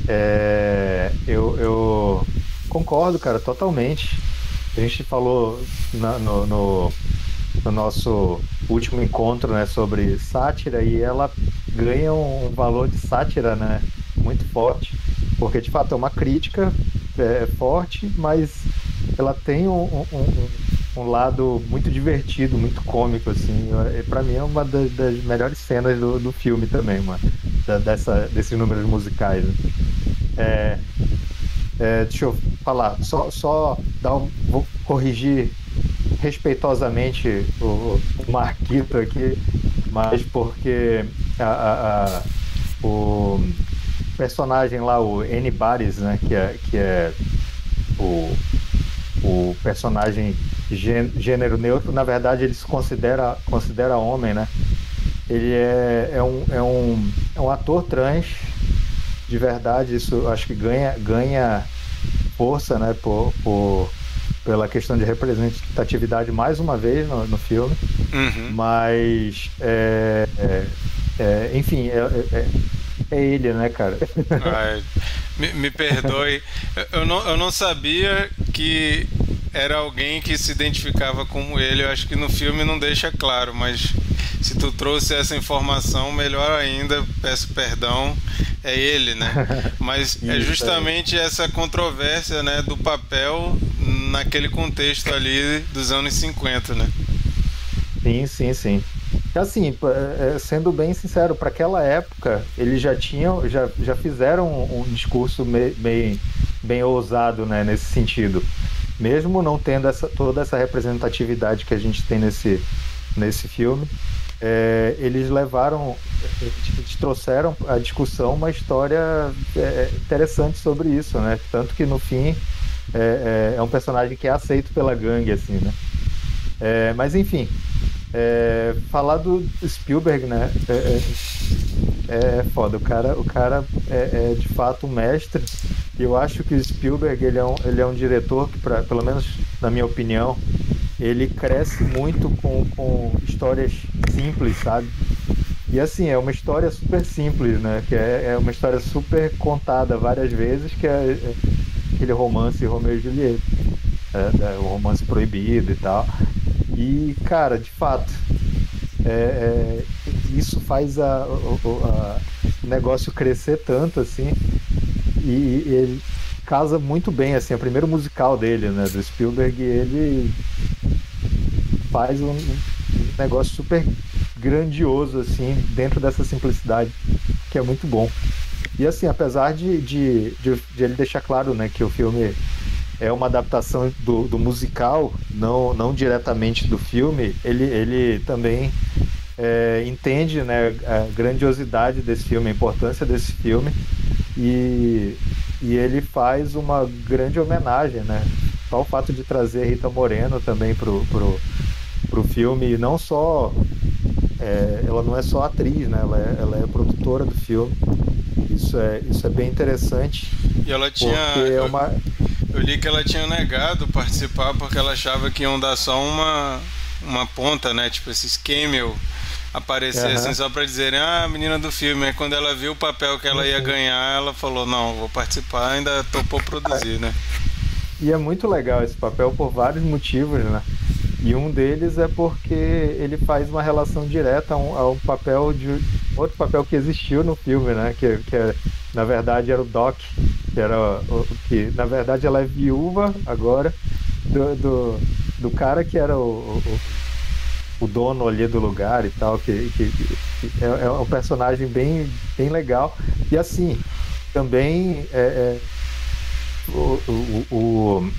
é, eu, eu Concordo, cara, totalmente. A gente falou na, no, no, no, nosso último encontro né, sobre sátira e ela ganha um valor de sátira né, muito forte, porque de fato é uma crítica é, forte, mas ela tem um, um, um, lado muito divertido, muito cômico, assim. para mim é uma das, das melhores cenas do, do filme também, mano, dessa, desses números musicais. Né? É, é, deixa eu falar, só, só dar um, vou corrigir respeitosamente o, o Marquito aqui, mas porque a, a, a, o personagem lá, o Anybody's, né, que é, que é o, o personagem gênero neutro, na verdade ele se considera, considera homem, né? Ele é, é, um, é, um, é um ator trans de verdade, isso acho que ganha, ganha força, né, por, por, pela questão de representatividade mais uma vez no, no filme. Uhum. Mas, é, é, é, enfim, é, é, é, ele, né, cara? Ai, me, me perdoe. Eu não, eu não sabia que era alguém que se identificava como ele. Eu acho que no filme não deixa claro, mas se tu trouxe essa informação, melhor ainda, peço perdão, é ele, né? Mas é justamente essa controvérsia, né, do papel naquele contexto ali dos anos 50, né? Sim, sim, sim. Assim, é, sendo bem sincero, para aquela época, eles já tinham, já, já fizeram um discurso bem, bem ousado, né, nesse sentido. Mesmo não tendo essa, toda essa representatividade que a gente tem nesse, nesse filme, é, eles levaram, eles trouxeram a discussão uma história é, interessante sobre isso, né? Tanto que no fim é, é, é um personagem que é aceito pela gangue, assim, né? É, mas enfim, é, falar do Spielberg, né? É, é, foda. O cara, o cara é, de fato um mestre. E eu acho que o Spielberg ele é um, ele é um diretor que, pra, pelo menos na minha opinião, ele cresce muito com, com histórias simples, sabe? E assim, é uma história super simples, né? Que é, é uma história super contada várias vezes, que é, é aquele romance Romeu e Julieta. É, é, o romance proibido e tal. E, cara, de fato, é, é, isso faz a, o negócio crescer tanto, assim, e, e ele casa muito bem, assim, é o primeiro musical dele, né, do Spielberg, ele faz um, um negócio super grandioso, assim, dentro dessa simplicidade, que é muito bom. E assim, apesar de, de, de, de ele deixar claro, né, que o filme é uma adaptação do, do musical, não, não diretamente do filme, ele, ele também é, entende né, a grandiosidade desse filme, a importância desse filme e, e ele faz uma grande homenagem, né? Só o fato de trazer Rita Moreno também pro, pro, pro filme, e não só é, ela não é só atriz, né? Ela é, ela é produtora do filme. Isso é, isso é bem interessante. E ela tinha. É uma... eu, li que ela tinha negado participar porque ela achava que iam dar só uma, uma ponta, né? Tipo esses cameo aparecer uhum. assim só pra dizerem, ah, a menina do filme. Aí quando ela viu o papel que ela ia ganhar, ela falou, não, vou participar, ainda topou produzir, né? E é muito legal esse papel por vários motivos, né? E um deles é porque ele faz uma relação direta a um, a um papel de outro papel que existiu no filme, né? Que, que na verdade era o Doc, que era o, que na verdade ela é viúva agora do, do, do cara que era o, o, o, dono ali do lugar e tal, que, que, que é, é, um personagem bem, bem legal. E assim, também é, é o, o, o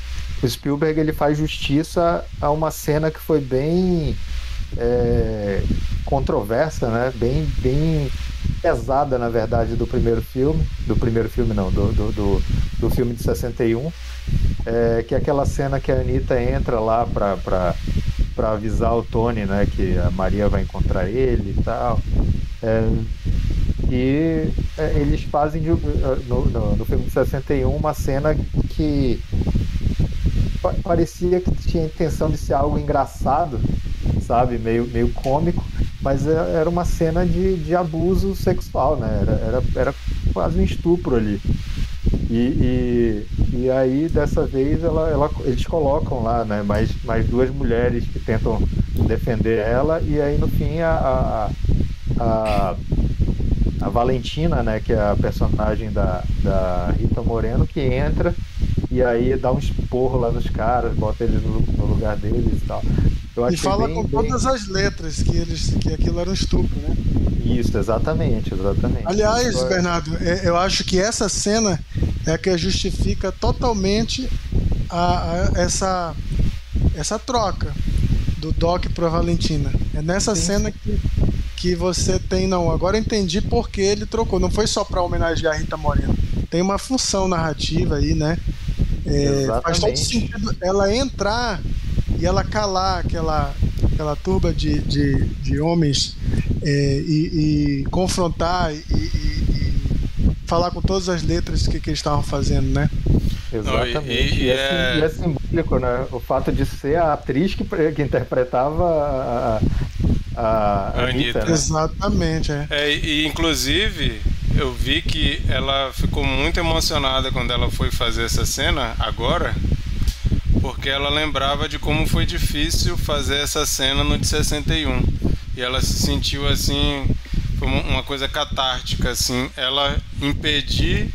o Spielberg ele faz justiça a uma cena que foi bem é, controversa, né? Bem, bem pesada, na verdade, do primeiro filme. Do primeiro filme, não, do, do, do, do filme de 61. É, que é aquela cena que a Anitta entra lá para para avisar o Tony, né, que a Maria vai encontrar ele e tal. É, e é, eles fazem de, no, no, no filme de 61 uma cena que parecia que tinha intenção de ser algo engraçado, sabe? Meio, meio cômico, mas é, era uma cena de, de abuso sexual, né? Era, era, era quase um estupro ali. E, e, e, aí, dessa vez, ela, ela, eles colocam lá né, mais, mais duas mulheres que tentam defender ela, e aí, no fim, a, a, a, a Valentina, né, que é a personagem da, da Rita Moreno, que entra e aí dá um esporro lá nos caras, bota eles no, no lugar deles e tal. e fala bem, com bem... todas as letras que eles que aquilo era um estupro, né? Isso, exatamente, exatamente. Aliás, Agora... Bernardo, é, eu acho que essa cena é a que justifica totalmente a, a essa, essa troca do Doc para Valentina. É nessa Sim. cena que, que você tem, não, agora eu entendi porque ele trocou. Não foi só para homenagear a Rita Moreno. Tem uma função narrativa aí, né? É, faz todo sentido ela entrar e ela calar aquela, aquela turba de, de, de homens é, e, e, confrontar e, e, falar com todas as letras que, que eles estavam fazendo, né? Exatamente. E, e, é... e, é... simbólico, né? O fato de ser a atriz que, que interpretava a, a, a Anitta. Né? Exatamente, é. é. E inclusive eu vi que ela ficou muito emocionada quando ela foi fazer essa cena agora, porque ela lembrava de como foi difícil fazer essa cena no de 61. E ela se sentiu assim, foi uma coisa catártica assim, ela impedir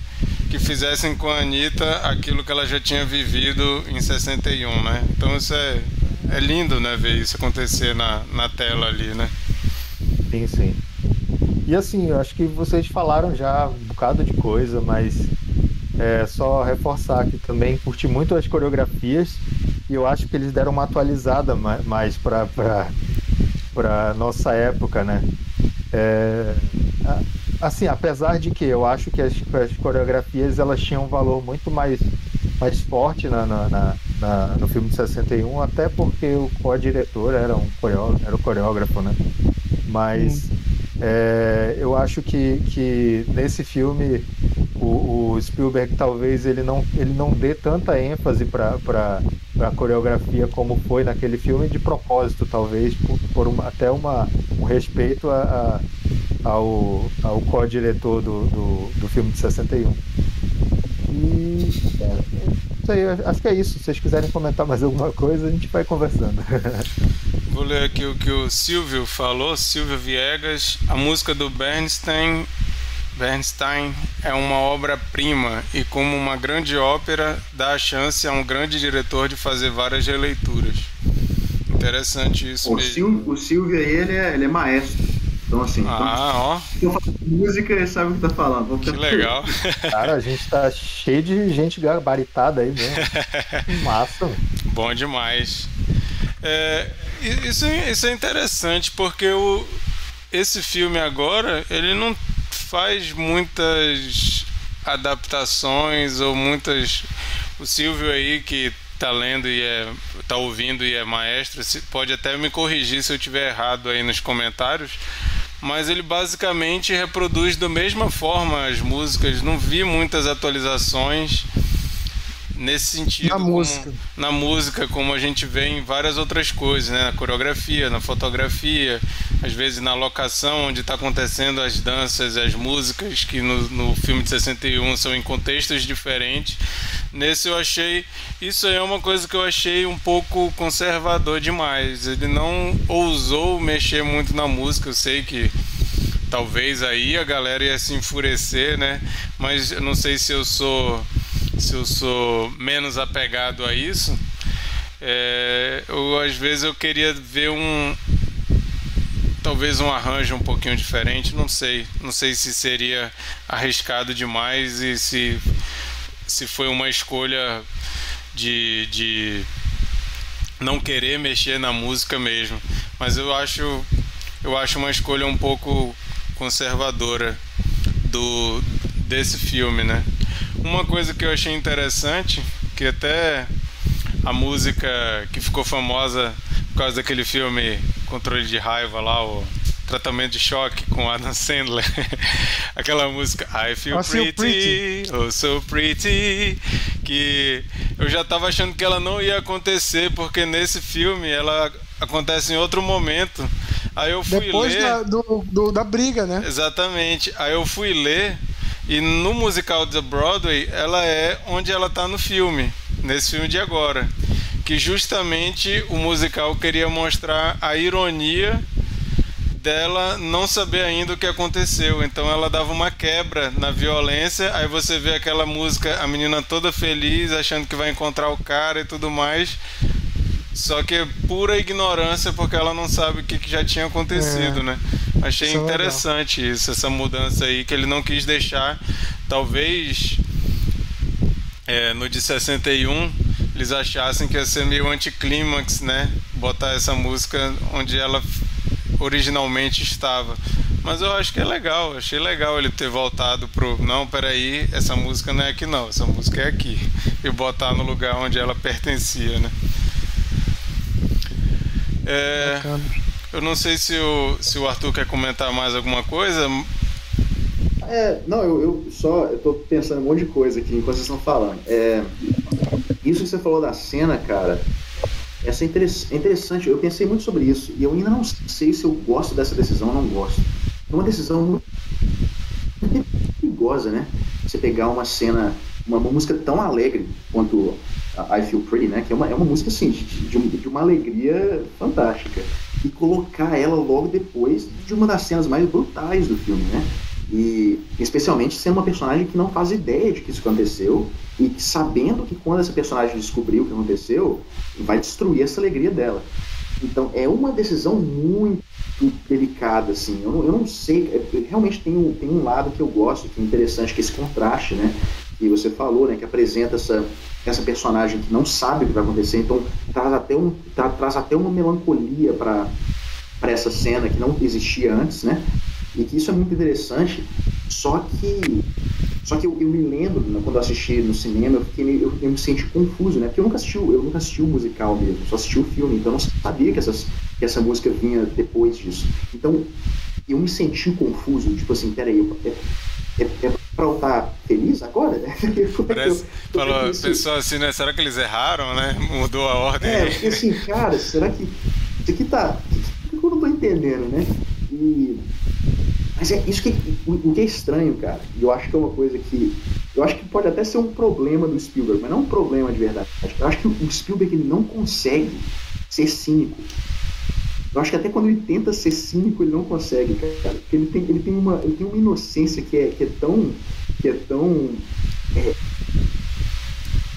que fizessem com a Anitta aquilo que ela já tinha vivido em 61, né? Então isso é, é lindo, né, ver isso acontecer na, na tela ali, né? Sim, sim. E assim, eu acho que vocês falaram já um bocado de coisa, mas é só reforçar que também curti muito as coreografias e eu acho que eles deram uma atualizada mais para para nossa época, né? É, assim, apesar de que eu acho que as, as, coreografias elas tinham um valor muito mais, mais forte na, na, na, na no filme de 61, até porque o co-diretor era um coreógrafo, era coreógrafo, né? Mas hum. É, eu acho que, que nesse filme o, o, Spielberg talvez ele não, ele não dê tanta ênfase para a coreografia como foi naquele filme de propósito, talvez por, por uma, até uma, um respeito a, a, ao, ao co-diretor do, do, do filme de 61. E é, aí, acho que é isso. Se vocês quiserem comentar mais alguma coisa, a gente vai conversando. Vou ler aqui o que o Silvio falou, Silvio Viegas. A música do Bernstein, Bernstein é uma obra-prima e, como uma grande ópera, dá a chance a um grande diretor de fazer várias releituras. Interessante isso o mesmo. Silvio, o Silvio aí, ele é, ele é maestro. Então, assim, ah, ó. eu falo música, ele sabe o que tá falando. Que legal. Cara, a gente tá cheio de gente gabaritada aí mesmo. Massa. Bom demais. É, isso, isso é interessante porque o, esse filme agora, ele não faz muitas adaptações ou muitas. O Silvio aí que tá lendo e é, tá ouvindo e é maestro, pode até me corrigir se eu tiver errado aí nos comentários. Mas ele basicamente reproduz da mesma forma as músicas. Não vi muitas atualizações nesse sentido. Na como, música. Na música, como a gente vê em várias outras coisas, né? Na coreografia, na fotografia, às vezes na locação onde está acontecendo as danças, as músicas, que no, no filme de 61 são em contextos diferentes. Nesse eu achei. Isso aí é uma coisa que eu achei um pouco conservador demais. Ele não ousou mexer muito na música. Eu sei que talvez aí a galera ia se enfurecer, né? Mas eu não sei se eu sou se eu sou menos apegado a isso. É, eu, às vezes eu queria ver um talvez um arranjo um pouquinho diferente, não sei, não sei se seria arriscado demais e se se foi uma escolha de, de não querer mexer na música mesmo, mas eu acho eu acho uma escolha um pouco conservadora do desse filme, né? Uma coisa que eu achei interessante, que até a música que ficou famosa por causa daquele filme Controle de Raiva lá, o tratamento de choque com Adam Sandler. Aquela música I feel, I feel pretty, pretty, oh so pretty, que eu já tava achando que ela não ia acontecer porque nesse filme ela acontece em outro momento. Aí eu fui Depois ler. da, do, do- da briga, né? Exatamente. Aí eu fui ler e no musical da Broadway ela é onde ela tá no filme, nesse filme de agora, que justamente o musical queria mostrar a ironia dela não saber ainda o que aconteceu. Então ela dava uma quebra na violência, aí você vê aquela música, a menina toda feliz, achando que vai encontrar o cara e tudo mais. Só que é pura ignorância porque ela não sabe o que, que já tinha acontecido, É. né? Achei Isso é interessante isso, essa mudança aí que ele não quis deixar. Talvez é, no de 61 eles achassem que ia ser meio anticlímax, né? Botar essa música onde ela originalmente estava. Mas eu acho que é legal, achei legal ele ter voltado pro. Não, peraí, essa música não é aqui não, essa música é aqui. E botar no lugar onde ela pertencia, né? É, eu não sei se o, se o Arthur quer comentar mais alguma coisa. É, não, eu, eu só eu tô pensando em um monte de coisa aqui enquanto vocês estão falando. É, isso que você falou da cena, cara, essa é, é interessante. Eu pensei muito sobre isso e eu ainda não sei se eu gosto dessa decisão ou não gosto. É uma decisão muito perigosa, né? Você pegar uma cena, uma, música tão alegre quanto I Feel Pretty, né? Que é uma, é uma música assim, de, de, um- uma alegria fantástica. E colocar ela logo depois de uma das cenas mais brutais do filme, né? E especialmente sendo uma personagem que não faz ideia de que isso aconteceu e sabendo que quando essa personagem descobriu o que aconteceu, vai destruir essa alegria dela. Então é uma decisão muito delicada, assim. Eu não, eu não sei, é, realmente tem um, tem um lado que eu gosto, que é interessante, que é esse contraste, né? Que você falou, né? Que apresenta essa, essa personagem que não sabe o que vai acontecer, então traz até, um, tra- traz até uma melancolia para essa cena que não existia antes, né? E que isso é muito interessante, só que só que eu, eu me lembro, né, quando eu assisti no cinema, eu, fiquei, eu, eu me senti confuso, né? Porque eu nunca assisti, eu nunca assisti o musical mesmo, só assisti o filme, então eu não sabia que, essas, que essa música vinha depois disso. Então eu me senti confuso, tipo assim, peraí, eu- é, é, pra eu estar feliz agora? né? Parece, falou, isso- pensou assim, né? Será que eles erraram, né? Mudou a ordem. É, eu fiquei assim, cara, será que isso aqui tá. Eu não tô entendendo, né? E. Mas é isso que. O, o que é estranho, cara, e eu acho que é uma coisa que. Eu acho que pode até ser um problema do Spielberg, mas não um problema de verdade. Eu acho que o Spielberg ele não consegue ser cínico. Eu acho que até quando ele tenta ser cínico, ele não consegue, cara. Porque ele tem, ele tem, uma, ele tem uma inocência que é, que é tão. que é tão. É,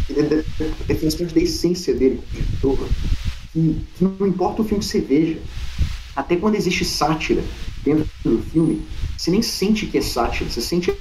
ele é, é, da essência dele como diretor, que, que não importa o filme que você veja, até quando existe sátira dentro do filme, você nem sente que é sátira, você sente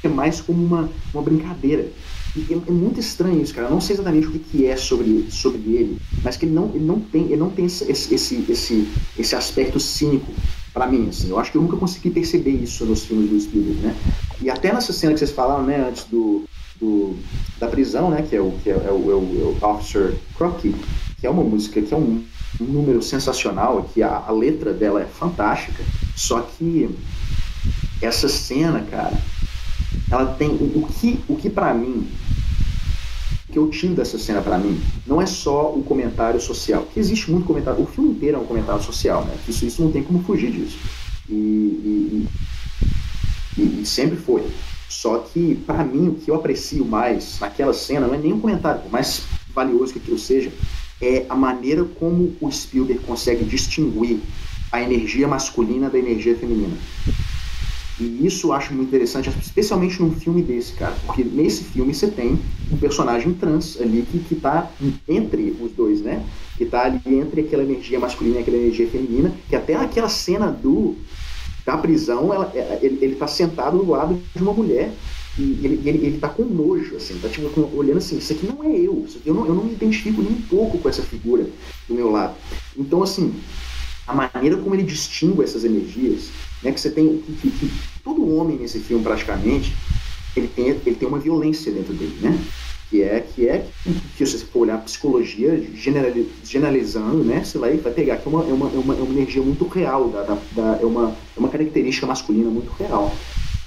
que é mais como uma, uma brincadeira. É, é muito estranho isso, cara. Eu não sei exatamente o que, que é sobre, sobre ele, mas que ele não, ele não tem, ele não tem esse, esse, esse, esse aspecto cínico para mim, assim. Eu acho que eu nunca consegui perceber isso nos filmes do Spielberg, né? E até nessa cena que vocês falaram, né, antes do, do da prisão, né, que é o que é, é, o, é o, é o Officer Crockett, que é uma música que é um, um número sensacional, que a, a letra dela é fantástica, só que essa cena, cara, ela tem o, o que o que para mim que eu tiro dessa cena para mim não é só o comentário social, que existe muito comentário, o filme inteiro é um comentário social, né? Isso, isso não tem como fugir disso. E, e, e, e sempre foi. Só que, para mim, o que eu aprecio mais naquela cena não é nem um comentário, por mais valioso que aquilo seja, é a maneira como o Spielberg consegue distinguir a energia masculina da energia feminina. E isso eu acho muito interessante, especialmente num filme desse, cara. Porque nesse filme você tem um personagem trans ali que, que tá entre os dois, né? Que tá ali entre aquela energia masculina e aquela energia feminina, que até aquela cena do da prisão, ela, é, ele, ele tá sentado do lado de uma mulher e ele, ele, ele tá com nojo, assim, tá tipo, olhando assim, isso aqui não é eu, eu não, eu não me identifico nem um pouco com essa figura do meu lado. Então, assim, a maneira como ele distingue essas energias, né, que você tem, que, que, todo homem nesse filme praticamente, ele tem, ele tem uma violência dentro dele, né? Que é, que é, que se você for olhar a psicologia, generalizando, né? Você vai, vai pegar que é uma, é, uma, é, uma, é uma energia muito real, da, da, da, é, uma, é uma característica masculina muito real.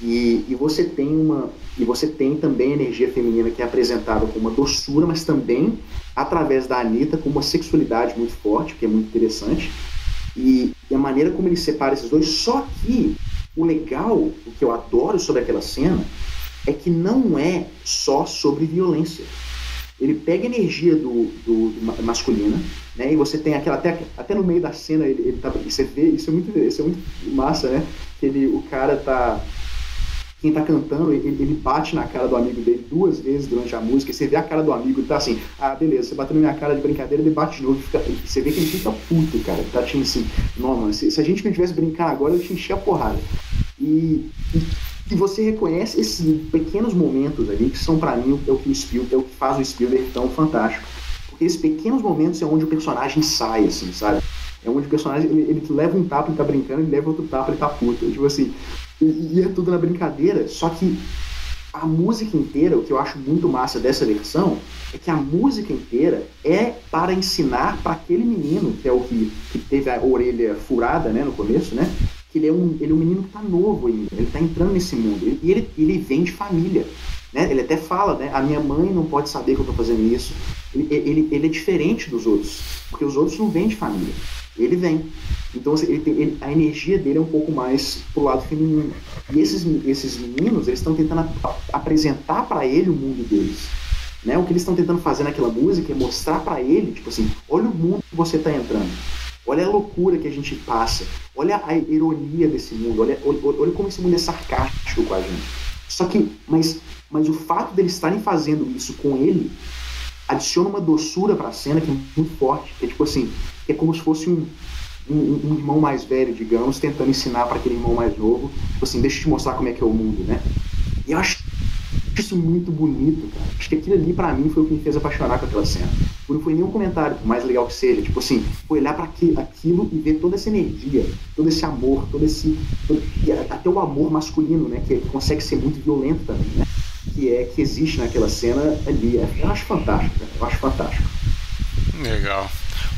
E, e, você tem uma e você tem também a energia feminina que é apresentada com uma doçura, mas também através da Anitta com uma sexualidade muito forte, que é muito interessante. E, a maneira como ele separa esses dois, só que o legal, o que eu adoro sobre aquela cena, é que não é só sobre violência. Ele pega a energia do, do, do masculina, né? E você tem aquela até, até no meio da cena ele, ele tá, você vê isso é muito isso é muito massa, né? Que ele o cara tá quem tá cantando, ele, ele, bate na cara do amigo dele duas vezes durante a música, e você vê a cara do amigo tá assim, ah, beleza, você bateu na minha cara de brincadeira, ele bate de novo, fica, você vê que ele fica puto, cara, ele tá tipo assim, não, mano, se, se a gente não tivesse brincar agora, eu te encher a porrada. E, e, e, você reconhece esses pequenos momentos ali, que são para mim é o que o Spielberg, é o que faz o Spielberg tão fantástico. Porque esses pequenos momentos é onde o personagem sai, assim, sabe? É onde o personagem, ele, ele leva um tapa, ele tá brincando, ele leva outro tapa, ele tá puto. Tipo assim, e, é tudo na brincadeira, só que a música inteira, o que eu acho muito massa dessa versão, é que a música inteira é para ensinar para aquele menino, que é o que, que teve a orelha furada né, no começo, né? Que ele é um, ele é um menino que está novo ainda, ele está entrando nesse mundo. E ele, ele vem de família. Né? Ele até fala, né? A minha mãe não pode saber que eu estou fazendo isso. Ele, ele, ele é diferente dos outros, porque os outros não vêm de família ele vem. Então assim, ele tem, ele, a energia dele é um pouco mais pro lado feminino. E esses, esses meninos, eles estão tentando ap apresentar para ele o mundo deles. Né? O que eles estão tentando fazer naquela música é mostrar para ele, tipo assim, olha o mundo que você está entrando. Olha a loucura que a gente passa. Olha a ironia desse mundo. Olha, olha, olha como esse mundo é sarcástico com a gente. Só que, mas, mas o fato deles estarem fazendo isso com ele adiciona uma doçura para a cena que é muito forte. É tipo assim, é como se fosse um, um, um irmão mais velho, digamos, tentando ensinar para aquele irmão mais novo, tipo assim, deixa eu te mostrar como é que é o mundo, né? E eu acho isso muito bonito, cara. Acho que aquilo ali para mim foi o que me fez apaixonar com aquela cena. Não foi nenhum comentário, por mais legal que seja, tipo assim, foi olhar para aquilo e ver toda essa energia, todo esse amor, todo esse. Todo, até o amor masculino, né? Que, consegue ser muito violento também, né? Que é que existe naquela cena ali. Eu acho fantástico, cara. Eu acho fantástico. Legal.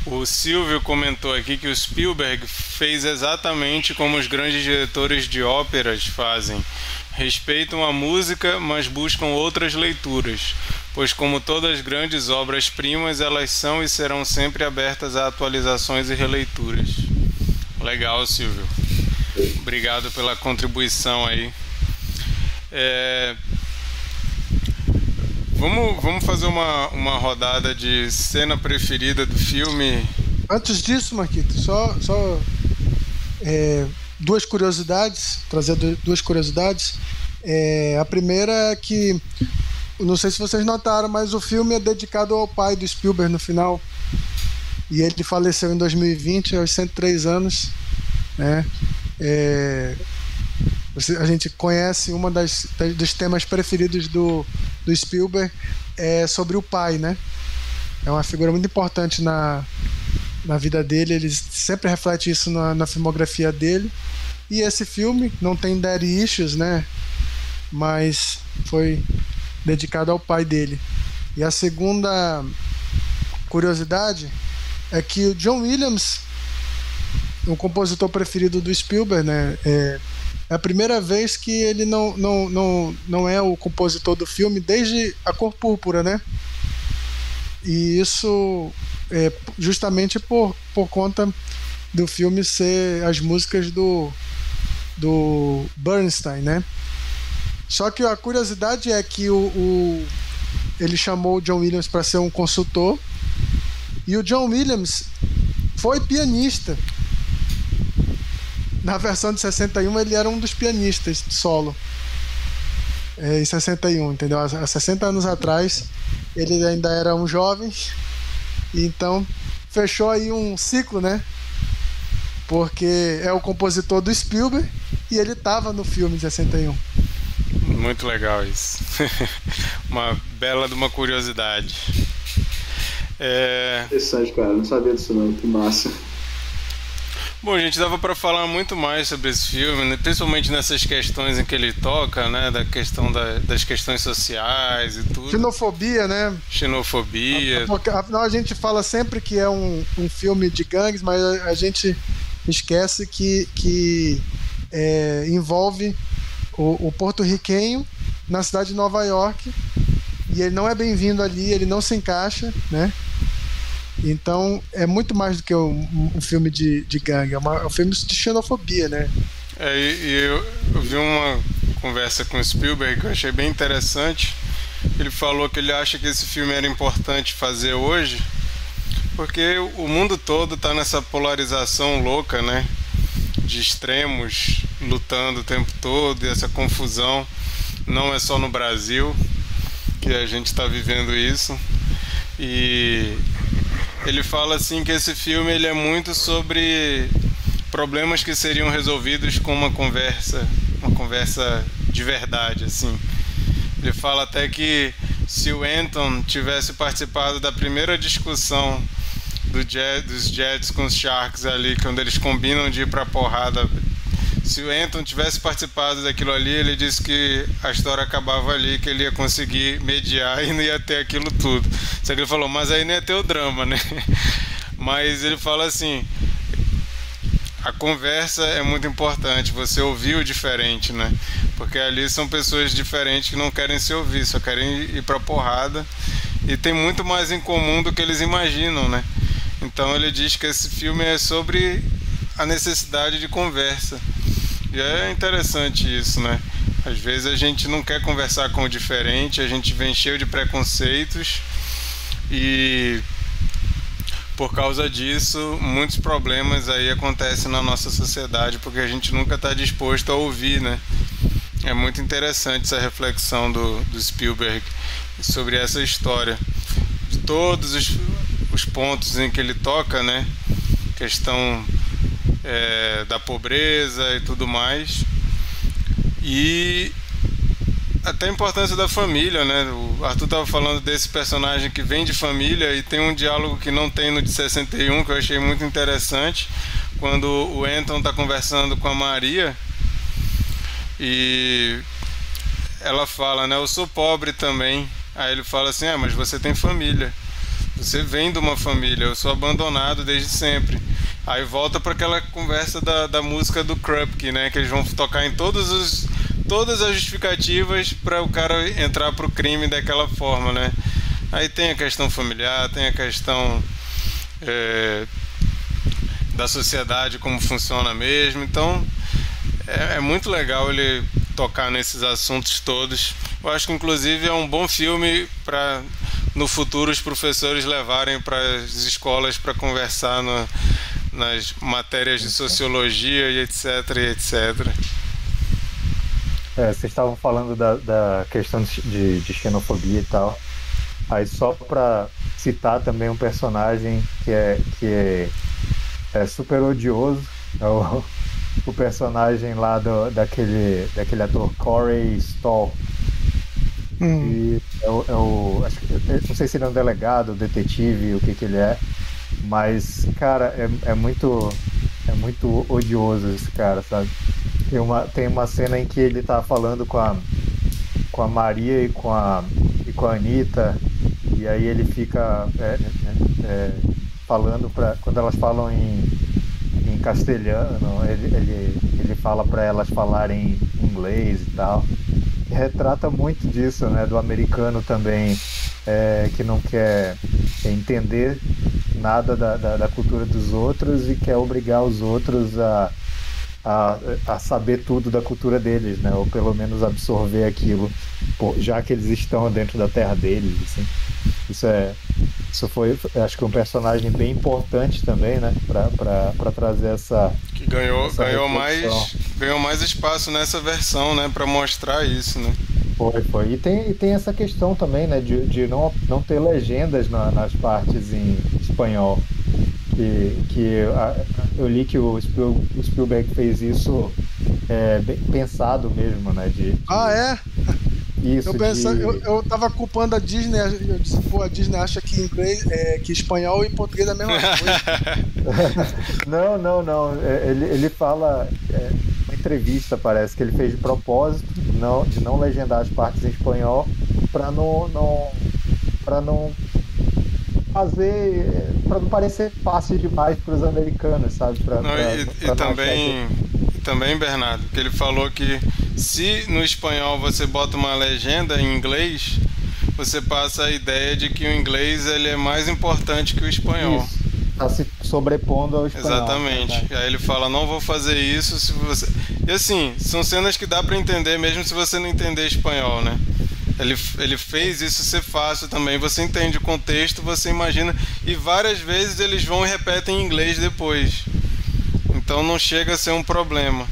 O Silvio comentou aqui que o Spielberg fez exatamente como os grandes diretores de óperas fazem. Respeitam a música, mas buscam outras leituras, pois, como todas as grandes obras-primas, elas são e serão sempre abertas a atualizações e releituras. Legal, Silvio. Obrigado pela contribuição aí. É, Vamos, vamos fazer uma, uma rodada de cena preferida do filme. Antes disso, Marquito, só, só é, duas curiosidades, trazer duas curiosidades. É, a primeira é que, não sei se vocês notaram, mas o filme é dedicado ao pai do Spielberg no final. E ele faleceu em 2020, aos 103 anos. Né? É, a gente conhece das, dos temas preferidos do, do Spielberg é sobre o pai, né? É uma figura muito importante na, na vida dele, ele sempre reflete isso na, na filmografia dele. E esse filme não tem Daddy Issues, né? Mas foi dedicado ao pai dele. E a segunda curiosidade é que o John Williams, o compositor preferido do Spielberg, né? É, é a primeira vez que ele não, não, não, não é o compositor do filme desde A Cor Púrpura, né? E isso é justamente por, por conta do filme ser as músicas do, do Bernstein, né? Só que a curiosidade é que o, o ele chamou o John Williams para ser um consultor e o John Williams foi pianista. Na versão de 61 ele era um dos pianistas solo. É, em 61, entendeu? Há 60 anos atrás ele ainda era um jovem. Então fechou aí um ciclo, né? Porque é o compositor do Spielberg e ele estava no filme de 61. Muito legal isso. uma bela de uma curiosidade. É... Interessante, cara. Não sabia disso não. Que massa. Bom, gente, dava para falar muito mais sobre esse filme, né? principalmente nessas questões em que ele toca, né? Da questão da, das questões sociais e tudo. Xenofobia, né? Xenofobia. Afinal, a gente fala sempre que é um, um filme de gangues, mas a, a gente esquece que, que é, envolve o, o porto-riquenho na cidade de Nova York e ele não é bem-vindo ali, ele não se encaixa, né? Então é muito mais do que um, um filme de, de gangue, é, uma, é um filme de xenofobia, né? É, e, eu, eu vi uma conversa com o Spielberg que eu achei bem interessante. Ele falou que ele acha que esse filme era importante fazer hoje, porque o mundo todo está nessa polarização louca, né? De extremos lutando o tempo todo e essa confusão. Não é só no Brasil que a gente está vivendo isso. E ele fala assim que esse filme ele é muito sobre problemas que seriam resolvidos com uma conversa, uma conversa de verdade, assim. Ele fala até que se o Anton tivesse participado da primeira discussão do jet, dos Jets com os Sharks ali, quando eles combinam de ir pra porrada se o Anton tivesse participado daquilo ali, ele disse que a história acabava ali, que ele ia conseguir mediar e não ia ter aquilo tudo. Só que ele falou, mas aí não ia ter o drama, né? Mas ele fala assim: a conversa é muito importante, você ouvir o diferente, né? Porque ali são pessoas diferentes que não querem se ouvir, só querem ir pra porrada e tem muito mais em comum do que eles imaginam, né? Então ele diz que esse filme é sobre a necessidade de conversa. E é interessante isso, né? Às vezes a gente não quer conversar com o diferente, a gente vem cheio de preconceitos e por causa disso muitos problemas aí acontecem na nossa sociedade porque a gente nunca está disposto a ouvir, né? É muito interessante essa reflexão do, do Spielberg sobre essa história. De todos os, os pontos em que ele toca, né? Questão é, da pobreza e tudo mais. E até a importância da família, né? O Arthur estava falando desse personagem que vem de família e tem um diálogo que não tem no de 61 que eu achei muito interessante, quando o Anton está conversando com a Maria e ela fala, né? Eu sou pobre também. Aí ele fala assim: É, mas você tem família. Você vem de uma família. Eu sou abandonado desde sempre. Aí volta para aquela conversa da, da música do Krupke, né? Que eles vão tocar em todos os, todas as justificativas para o cara entrar pro crime daquela forma, né? Aí tem a questão familiar, tem a questão é, da sociedade, como funciona mesmo. Então é, é muito legal ele tocar nesses assuntos todos. Eu acho que inclusive é um bom filme para no futuro os professores levarem para as escolas para conversar no, nas matérias de sociologia e etc, e etc. É, vocês estavam falando da, da questão de, de xenofobia e tal. Aí só para citar também um personagem que é, que é, é super odioso, é o, o personagem lá do, daquele, daquele ator Corey Stoll. Hum. E é o, é o acho, não sei se ele é um delegado, detetive, o que que ele é, Mas, cara, é, é muito. É muito odioso esse cara, sabe? Tem uma, tem uma cena em que ele tá falando com a, com a Maria e com a, e com a Anitta, e aí ele fica é, é, é falando para quando elas falam em, em castelhano, ele, ele, ele fala para elas falarem inglês e tal. E retrata muito disso, né? Do americano também, é, que não quer entender nada da, da, da, cultura dos outros e quer obrigar os outros a, a, a saber tudo da cultura deles, né? Ou pelo menos absorver aquilo, já que eles estão dentro da terra deles, assim. Isso é isso foi, acho que um personagem bem importante também, né, para trazer essa que ganhou essa ganhou mais ganhou mais espaço nessa versão, né, para mostrar isso, né. Foi, foi. E tem, e tem essa questão também, né, de, de não, não ter legendas na, nas partes em espanhol. Que, que a, eu li que o Spielberg, o Spielberg fez isso é, bem, pensado mesmo, né? De, de, ah, é? Isso, eu, pensa, de... eu, eu tava culpando a Disney, eu disse, pô, a Disney acha que inglês, é, que espanhol e português é a mesma coisa. não, não, não. É, ele, ele fala, é, uma entrevista parece, que ele fez de propósito não, de não legendar as partes em espanhol para não, não, pra não fazer, para não parecer fácil demais para os americanos, sabe? Pra, não, pra, e, pra e também também, Bernardo, que ele falou que se no espanhol você bota uma legenda em inglês, você passa a ideia de que o inglês ele é mais importante que o espanhol. Está se sobrepondo ao espanhol. Exatamente. Né? Aí ele fala, não vou fazer isso se você. E assim, são cenas que dá para entender mesmo se você não entender espanhol, né? Ele, ele fez isso ser fácil também. Você entende o contexto, você imagina. E várias vezes eles vão e repetem em inglês depois. Então não chega a ser um problema.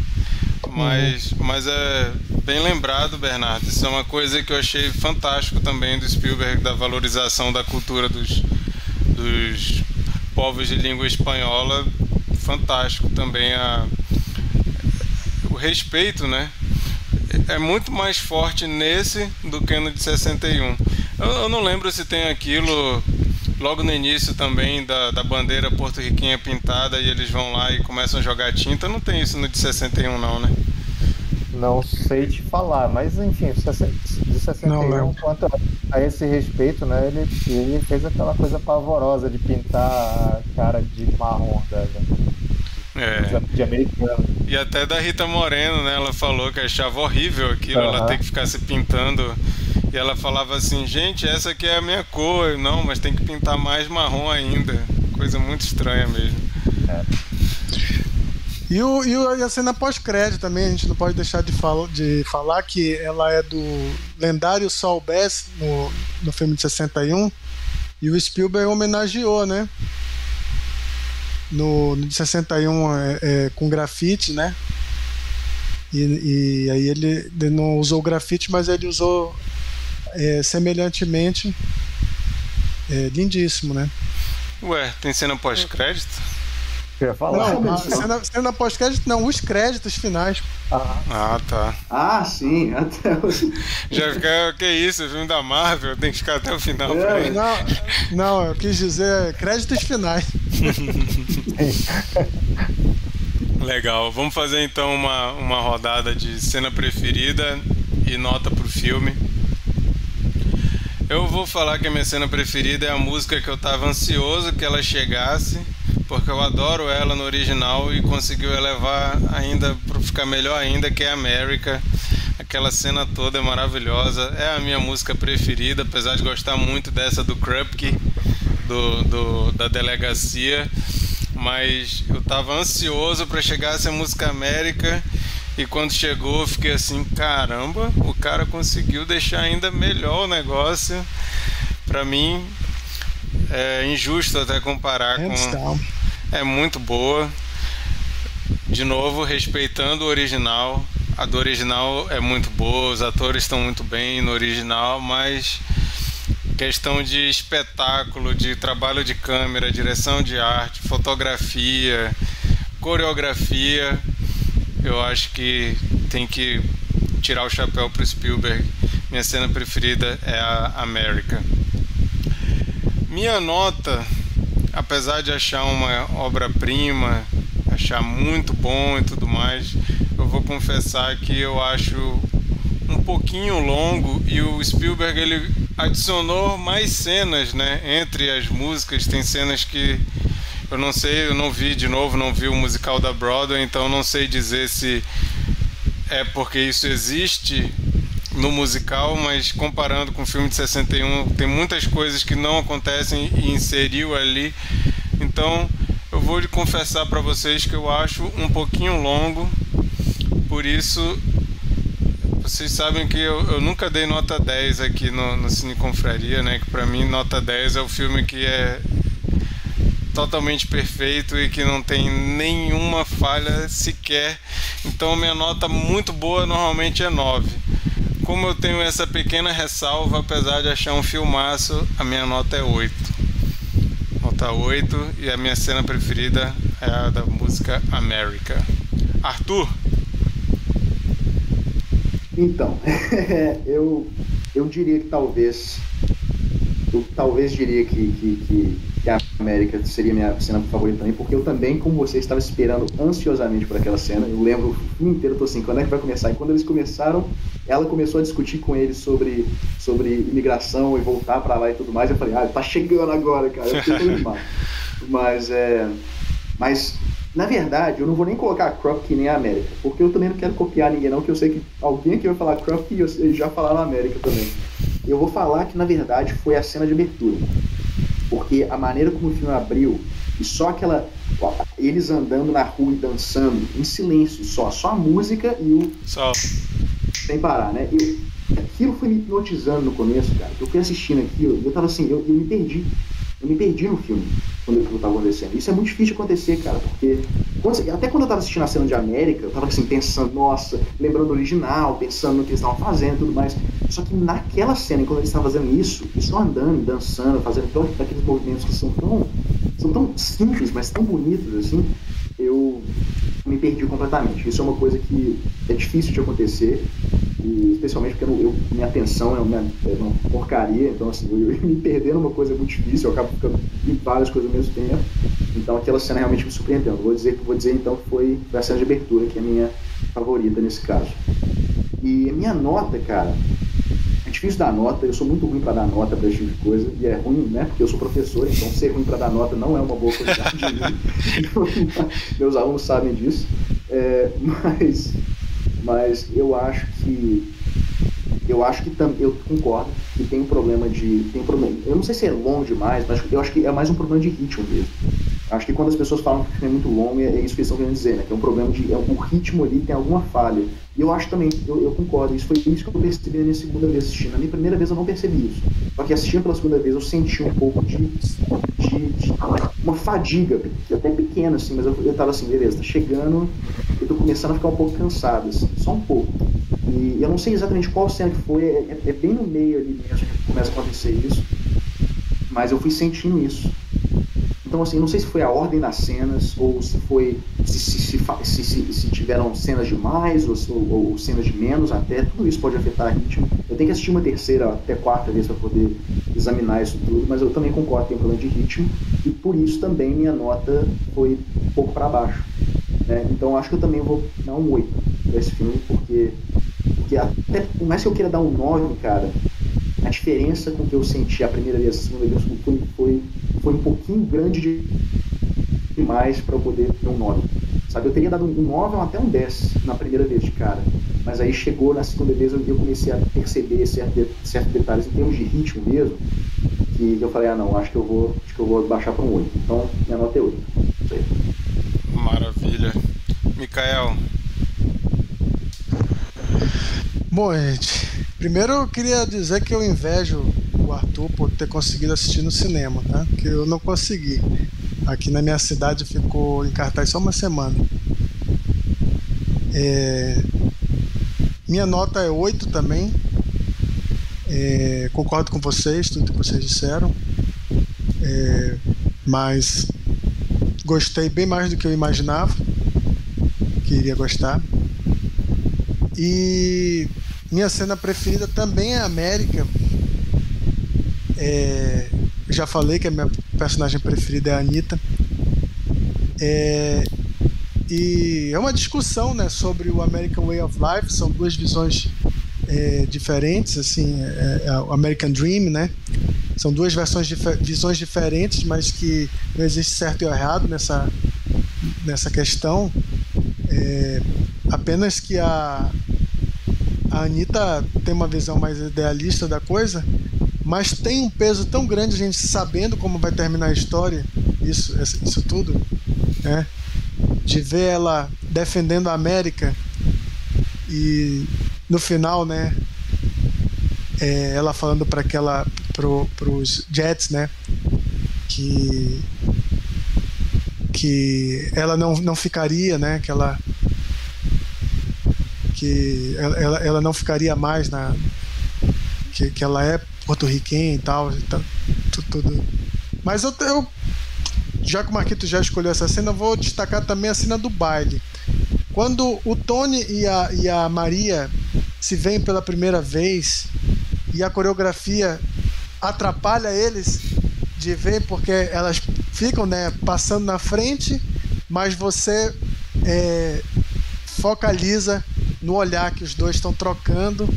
Mas, uhum. mas é bem lembrado, Bernardo. Isso é uma coisa que eu achei fantástico também do Spielberg, da valorização da cultura dos, dos povos de língua espanhola. Fantástico também a, o respeito, né? É muito mais forte nesse do que no de 61. Eu, eu não lembro se tem aquilo logo no início também da, da bandeira porto-riquinha pintada e eles vão lá e começam a jogar tinta. Não tem isso no de 61 não, né? Não sei te falar, mas enfim, de 61 não, não. quanto a, esse respeito, né? Ele, ele fez aquela coisa pavorosa de pintar a cara de marrom da, é. de americano. E até da Rita Moreno, né? Ela falou que achava horrível aquilo, uhum. ela tem que ficar se pintando e ela falava assim, gente, essa aqui é a minha cor. Não, mas tem que pintar mais marrom ainda. Coisa muito estranha mesmo. É. E, o, e a cena pós-crédito também, a gente não pode deixar de, fala, de falar que ela é do lendário Saul Bass no, no filme de 61 e o Spielberg homenageou, né? No, no de 61 é, é, com grafite, né? E, e aí ele, ele, não usou grafite, mas ele usou é, semelhantemente é, lindíssimo, né? Ué, tem cena pós-crédito? Eu ia falar. Não, a cena, cena pós-crédito não, os créditos finais. Ah, ah tá. Ah, sim, até o... Já fica, que isso, o filme da Marvel tem que ficar até o final. É, não, não, eu quis dizer créditos finais. Legal, vamos fazer então uma, uma rodada de cena preferida e nota pro filme. Eu vou falar que a minha cena preferida é a música que eu tava ansioso que ela chegasse, porque eu adoro ela no original e conseguiu elevar ainda para ficar melhor ainda, que é América. Aquela cena toda é maravilhosa. É a minha música preferida, apesar de gostar muito dessa do Krupke, do, do, da delegacia. Mas eu tava ansioso para chegar essa música América e quando chegou, eu fiquei assim: caramba, o cara conseguiu deixar ainda melhor o negócio. Para mim, é injusto até comparar com. É muito boa. De novo, respeitando o original. A do original é muito boa, os atores estão muito bem no original, mas questão de espetáculo, de trabalho de câmera, direção de arte, fotografia, coreografia, eu acho que tem que tirar o chapéu para Spielberg. Minha cena preferida é a América. Minha nota, apesar de achar uma obra-prima, achar muito bom e tudo mais, eu vou confessar que eu acho um pouquinho longo e o Spielberg ele adicionou mais cenas, né, entre as músicas, tem cenas que eu não sei, eu não vi de novo, não vi o musical da Broadway, então não sei dizer se é porque isso existe no musical, mas comparando com o filme de 61, tem muitas coisas que não acontecem e inseriu ali. Então, eu vou confessar para vocês que eu acho um pouquinho longo, por isso vocês sabem que eu, eu, nunca dei nota 10 aqui no, no Cine Confraria, né? Que pra mim nota 10 é o filme que é totalmente perfeito e que não tem nenhuma falha sequer. Então minha nota muito boa normalmente é 9. Como eu tenho essa pequena ressalva, apesar de achar um filmaço, a minha nota é 8. Nota 8 e a minha cena preferida é a da música America. Arthur? Então, eu, eu diria que talvez. Eu talvez diria que, que, que que a América seria minha cena favorita também, porque eu também, como você, estava esperando ansiosamente por aquela cena. Eu lembro o filme inteiro, tô assim, quando é que vai começar? E quando eles começaram, ela começou a discutir com ele sobre, sobre imigração e voltar para lá e tudo mais. Eu falei, ah, tá chegando agora, cara. Eu fiquei animado. Mas, é, mas, na verdade, eu não vou nem colocar a Krupke nem a América, porque eu também não quero copiar ninguém, não, que eu sei que alguém aqui vai falar Krupke e já falaram América também. Eu vou falar que, na verdade, foi a cena de abertura porque a maneira como o filme abriu e só aquela eles andando na rua e dançando em silêncio só só a música e o só. sem parar né? E aquilo foi me hipnotizando no começo cara. Eu fui assistindo aquilo eu tava assim eu, eu me perdi eu me perdi no filme quando aquilo estava acontecendo. Isso é muito difícil de acontecer, cara, porque quando, até quando eu estava assistindo a cena de América, eu estava assim, pensando, nossa, lembrando do original, pensando no que eles estavam fazendo e tudo mais. Só que naquela cena, quando eles estavam fazendo isso, eles estão andando, dançando, fazendo todos aqueles movimentos que são tão, são tão simples, mas tão bonitos, assim, eu me perdi completamente. Isso é uma coisa que é difícil de acontecer e especialmente porque eu, eu, minha atenção é uma, é uma, porcaria, então assim, eu, eu me perder numa coisa muito difícil, eu acabo ficando em várias coisas ao mesmo tempo. Então aquela cena realmente me surpreendeu. Vou dizer, vou dizer então que foi, a cena de abertura, que é a minha favorita nesse caso. E a minha nota, cara, é difícil dar nota, eu sou muito ruim para dar nota para esse tipo de coisa, e é ruim, né? Porque eu sou professor, então ser ruim para dar nota não é uma boa qualidade de mim. Meus alunos sabem disso. É, mas mas eu acho que eu acho que tam, eu concordo que tem um problema de tem um problema eu não sei se é longo demais mas eu acho que é mais um problema de ritmo mesmo. Acho que quando as pessoas falam que o filme é muito longo é, isso que eles estão querendo dizer né? Que é um problema de é, o ritmo ali tem alguma falha. E eu acho também eu, eu concordo isso foi isso que eu percebi na minha segunda vez assistindo. Na minha primeira vez eu não percebi isso. Só que assistindo pela segunda vez eu senti um pouco de, de, de uma fadiga até pequena assim mas eu, eu tava assim beleza tá chegando eu tô começando a ficar um pouco cansado, assim, só um pouco. E eu não sei exatamente qual cena que foi, é, é, é bem no meio ali mesmo que começa a acontecer isso, mas eu fui sentindo isso. Então, assim, não sei se foi a ordem das cenas, ou se foi. se, se, se, se, se tiveram cenas de mais, ou, ou, ou, cenas de menos, até. Tudo isso pode afetar o ritmo. Eu tenho que assistir uma terceira, até quarta vez para poder examinar isso tudo, mas eu também concordo que tem um problema de ritmo, e por isso também minha nota foi um pouco para baixo. Né? Então acho que eu também vou dar um 8 para esse filme, porque, porque até por mais que eu queira dar um 9, cara, a diferença com que eu senti a primeira vez, a segunda vez, foi, foi, foi um pouquinho grande de, demais para eu poder ter um 9. Sabe, eu teria dado um 9 ou até um 10 na primeira vez de cara. Mas aí chegou na segunda vez eu, eu comecei a perceber certos, certos detalhes em termos de ritmo mesmo, que eu falei, ah não, acho que eu vou, acho que eu vou baixar para um 8. Então minha nota é 8. Maravilha. Mikael. Bom, gente, primeiro eu queria dizer que eu invejo o Arthur por ter conseguido assistir no cinema, tá? Que eu não consegui. Aqui na minha cidade ficou em cartaz só uma semana. É... Minha nota é 8 também. É... Concordo com vocês, tudo que vocês disseram. É... Mas Gostei bem mais do que eu imaginava que iria gostar. E minha cena preferida também é América. É, já falei que a minha personagem preferida é a Anitta. É, e é uma discussão né, sobre o American Way of Life, são duas visões é, diferentes, assim, é, é, o American Dream, né? São duas versões, visões diferentes, mas que não existe certo e errado nessa, nessa questão. É, apenas que a, a Anitta tem uma visão mais idealista da coisa, mas tem um peso tão grande a gente sabendo como vai terminar a história, isso, isso tudo, né? De ver ela defendendo a América e no final, né? É, ela falando para aquela pro, pros Jets, né? Que que ela não, não ficaria, né? Que ela que ela, ela, não ficaria mais na que, que ela é porto-riquenha e tal, tá, tudo, tudo. Mas eu, eu já que o Marquito já escolheu essa cena, eu vou destacar também a cena do baile. Quando o Tony e a, e a Maria se veem pela primeira vez e a coreografia atrapalha eles de ver porque elas ficam né, passando na frente, mas você é, focaliza no olhar que os dois estão trocando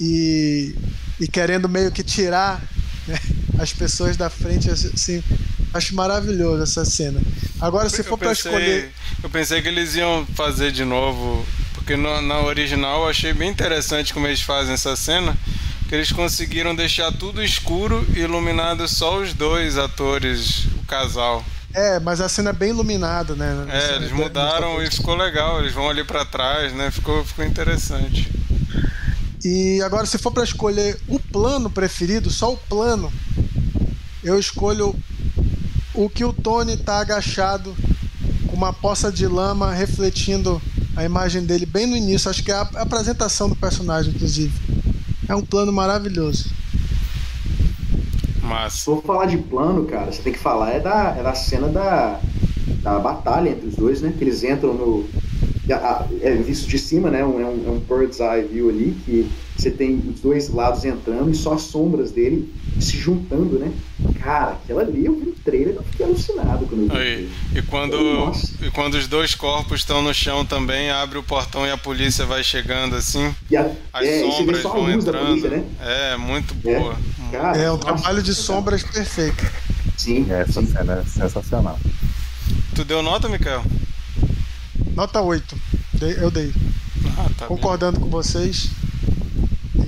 e, e querendo meio que tirar né, as pessoas da frente. Assim, acho maravilhoso essa cena. Agora, se for para escolher. Eu pensei que eles iam fazer de novo, porque no, na original eu achei bem interessante como eles fazem essa cena. Que eles conseguiram deixar tudo escuro e iluminado só os dois atores, o casal. É, mas a cena é bem iluminada, né? É, eles mudaram e ficou legal. Eles vão ali para trás, né? Ficou, ficou interessante. E agora, se for para escolher o plano preferido, só o plano, eu escolho o que o Tony tá agachado com uma poça de lama refletindo a imagem dele bem no início. Acho que é a apresentação do personagem, inclusive. É um plano maravilhoso. Mas... Se for falar de plano, cara, você tem que falar é da, é da cena da, da batalha entre os dois, né? Que eles entram no. É visto de cima, né? Um, é, um, é um bird's eye view ali, que você tem os dois lados entrando e só as sombras dele se juntando, né? Cara, aquela ali eu vi no trailer eu fiquei alucinado quando eu vi. Aí, e, quando, e quando os dois corpos estão no chão também, abre o portão e a polícia vai chegando assim. A, as é, sombras vão entrando. Polícia, né? É, muito é. boa. É, Cara, é um nossa, trabalho de sombras perfeito. Sim. É, essa sim. cena é sensacional. Tu deu nota, Mikael? Nota 8. Eu dei. Ah, tá Concordando bem. com vocês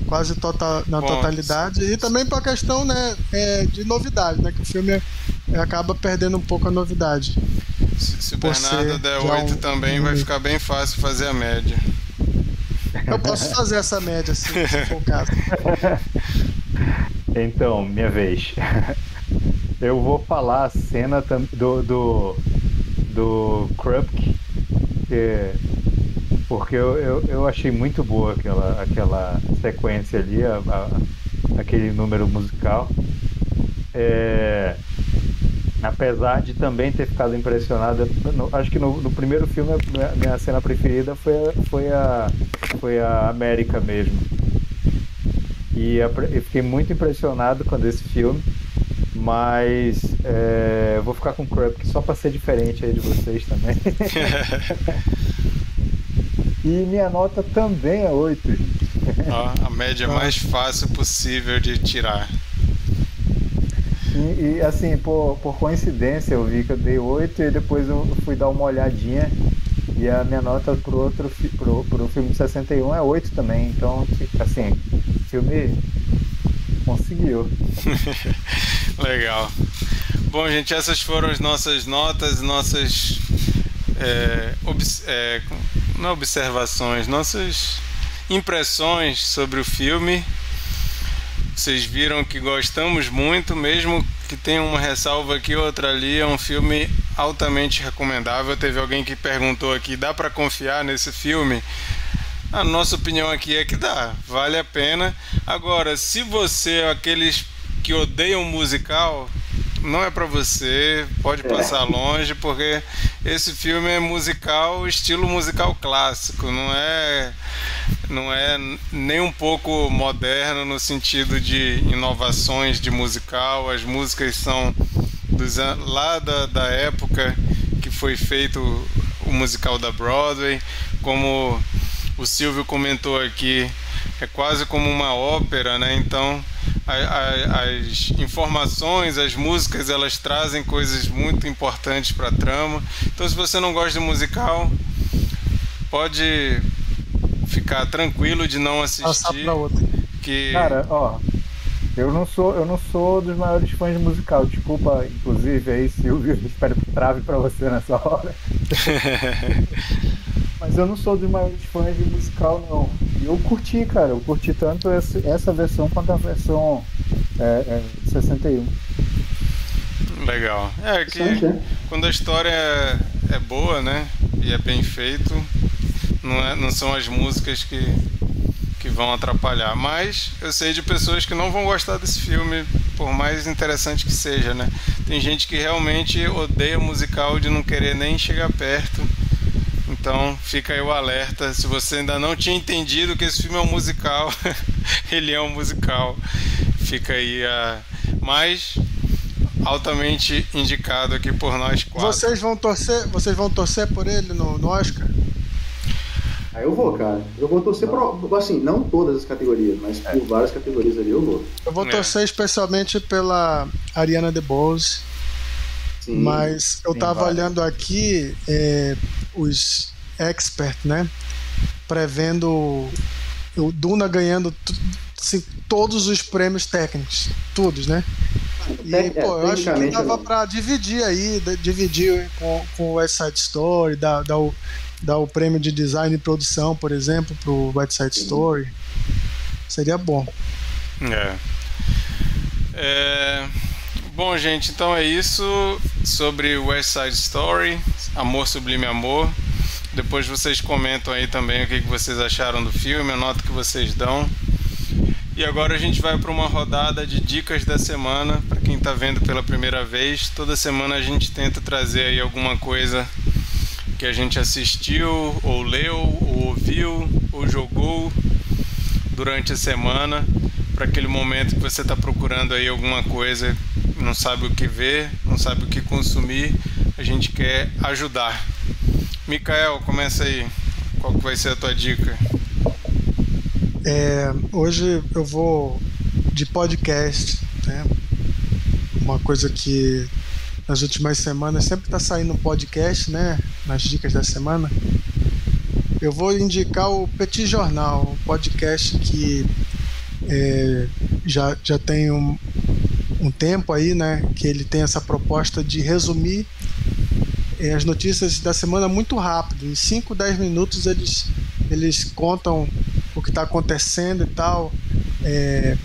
quase total, na Bom, totalidade. E também para a questão né, é, de novidade, né? Que o filme é, acaba perdendo um pouco a novidade. Se, se o Bernardo der 8 um, também, um... vai ficar bem fácil fazer a média. Eu posso fazer essa média, se, se for o caso. Então, minha vez. Eu vou falar a cena do, do, do Krupke, que porque eu, eu, eu, achei muito boa aquela, aquela sequência ali, a, a, aquele número musical. É, apesar de também ter ficado impressionada, no, acho que no, no, primeiro filme a minha cena preferida foi a, foi a, foi a América mesmo. E a, eu fiquei muito impressionado com esse filme, mas é, vou ficar com o Krupke só para ser diferente aí de vocês também. E minha nota também é 8. Ó, a média mais fácil possível de tirar. E, e, assim, por, por coincidência, eu vi que eu dei 8 e depois eu fui dar uma olhadinha e a minha nota pro outro pro, pro filme de 61 é 8 também. Então, assim, o filme conseguiu. Legal. Bom, gente, essas foram as nossas notas, nossas é, é, não observações, nossas impressões sobre o filme. Vocês viram que gostamos muito, mesmo que tenha uma ressalva aqui outra ali, é um filme altamente recomendável. Teve alguém que perguntou aqui: dá para confiar nesse filme? A nossa opinião aqui é que dá, vale a pena. Agora, se você é aqueles que odeiam musical, não é para você, pode é. passar longe, porque esse filme é musical, estilo musical clássico, não é não é nem um pouco moderno no sentido de inovações de musical, as músicas são dos, lá da, da época que foi feito o musical da Broadway, como o Silvio comentou aqui, é quase como uma ópera, né? Então as informações, as músicas, elas trazem coisas muito importantes para a trama. Então, se você não gosta de musical, pode ficar tranquilo de não assistir. Passar pra outra. Que... Cara, ó, eu não sou, eu não sou dos maiores fãs de musical. Desculpa, inclusive, aí, Silvio, espero que trave para você nessa hora. Mas eu não sou dos maiores fãs de musical, não. E eu curti, cara. Eu curti tanto essa, essa versão quanto a versão é, é, 61. Legal. É que né? quando a história é, é boa, né? E é bem feito, não, é, não são as músicas que, que vão atrapalhar. Mas eu sei de pessoas que não vão gostar desse filme, por mais interessante que seja, né? Tem gente que realmente odeia musical de não querer nem chegar perto. Então fica aí o alerta. Se você ainda não tinha entendido que esse filme é um musical, ele é um musical. Fica aí a. Mas altamente indicado aqui por nós quatro. Vocês vão torcer, vocês vão torcer por ele no, no Oscar? Aí ah, eu vou, cara. Eu vou torcer por, assim, não todas as categorias, mas por é. várias categorias ali eu vou. Eu vou é. torcer especialmente pela Ariana DeBose. Sim, mas eu sim, tava vale. olhando aqui é, os experts, né? Prevendo o Duna ganhando assim, todos os prêmios técnicos, todos, né? E, é, pô, eu acho que dava para dividir aí, dividir com, com o West Side Story, dar, dar, o, dar o prêmio de design e produção, por exemplo, pro West Side Story. Seria bom. É. é. Bom, gente, então é isso sobre West Side Story, Amor Sublime Amor. Depois vocês comentam aí também o que vocês acharam do filme, a nota que vocês dão. E agora a gente vai para uma rodada de dicas da semana para quem está vendo pela primeira vez. Toda semana a gente tenta trazer aí alguma coisa que a gente assistiu, ou leu, ou ouviu, ou jogou durante a semana para aquele momento que você está procurando aí alguma coisa, não sabe o que ver, não sabe o que consumir, a gente quer ajudar. Mikael, começa aí. Qual que vai ser a tua dica? É, hoje eu vou de podcast, né? Uma coisa que nas últimas semanas sempre está saindo um podcast, né? Nas dicas da semana. Eu vou indicar o Petit Jornal, um podcast que é, já, já tem um, um tempo aí, né? Que ele tem essa proposta de resumir as notícias da semana muito rápido. Em 5, 10 minutos eles, eles contam o que está acontecendo e tal é,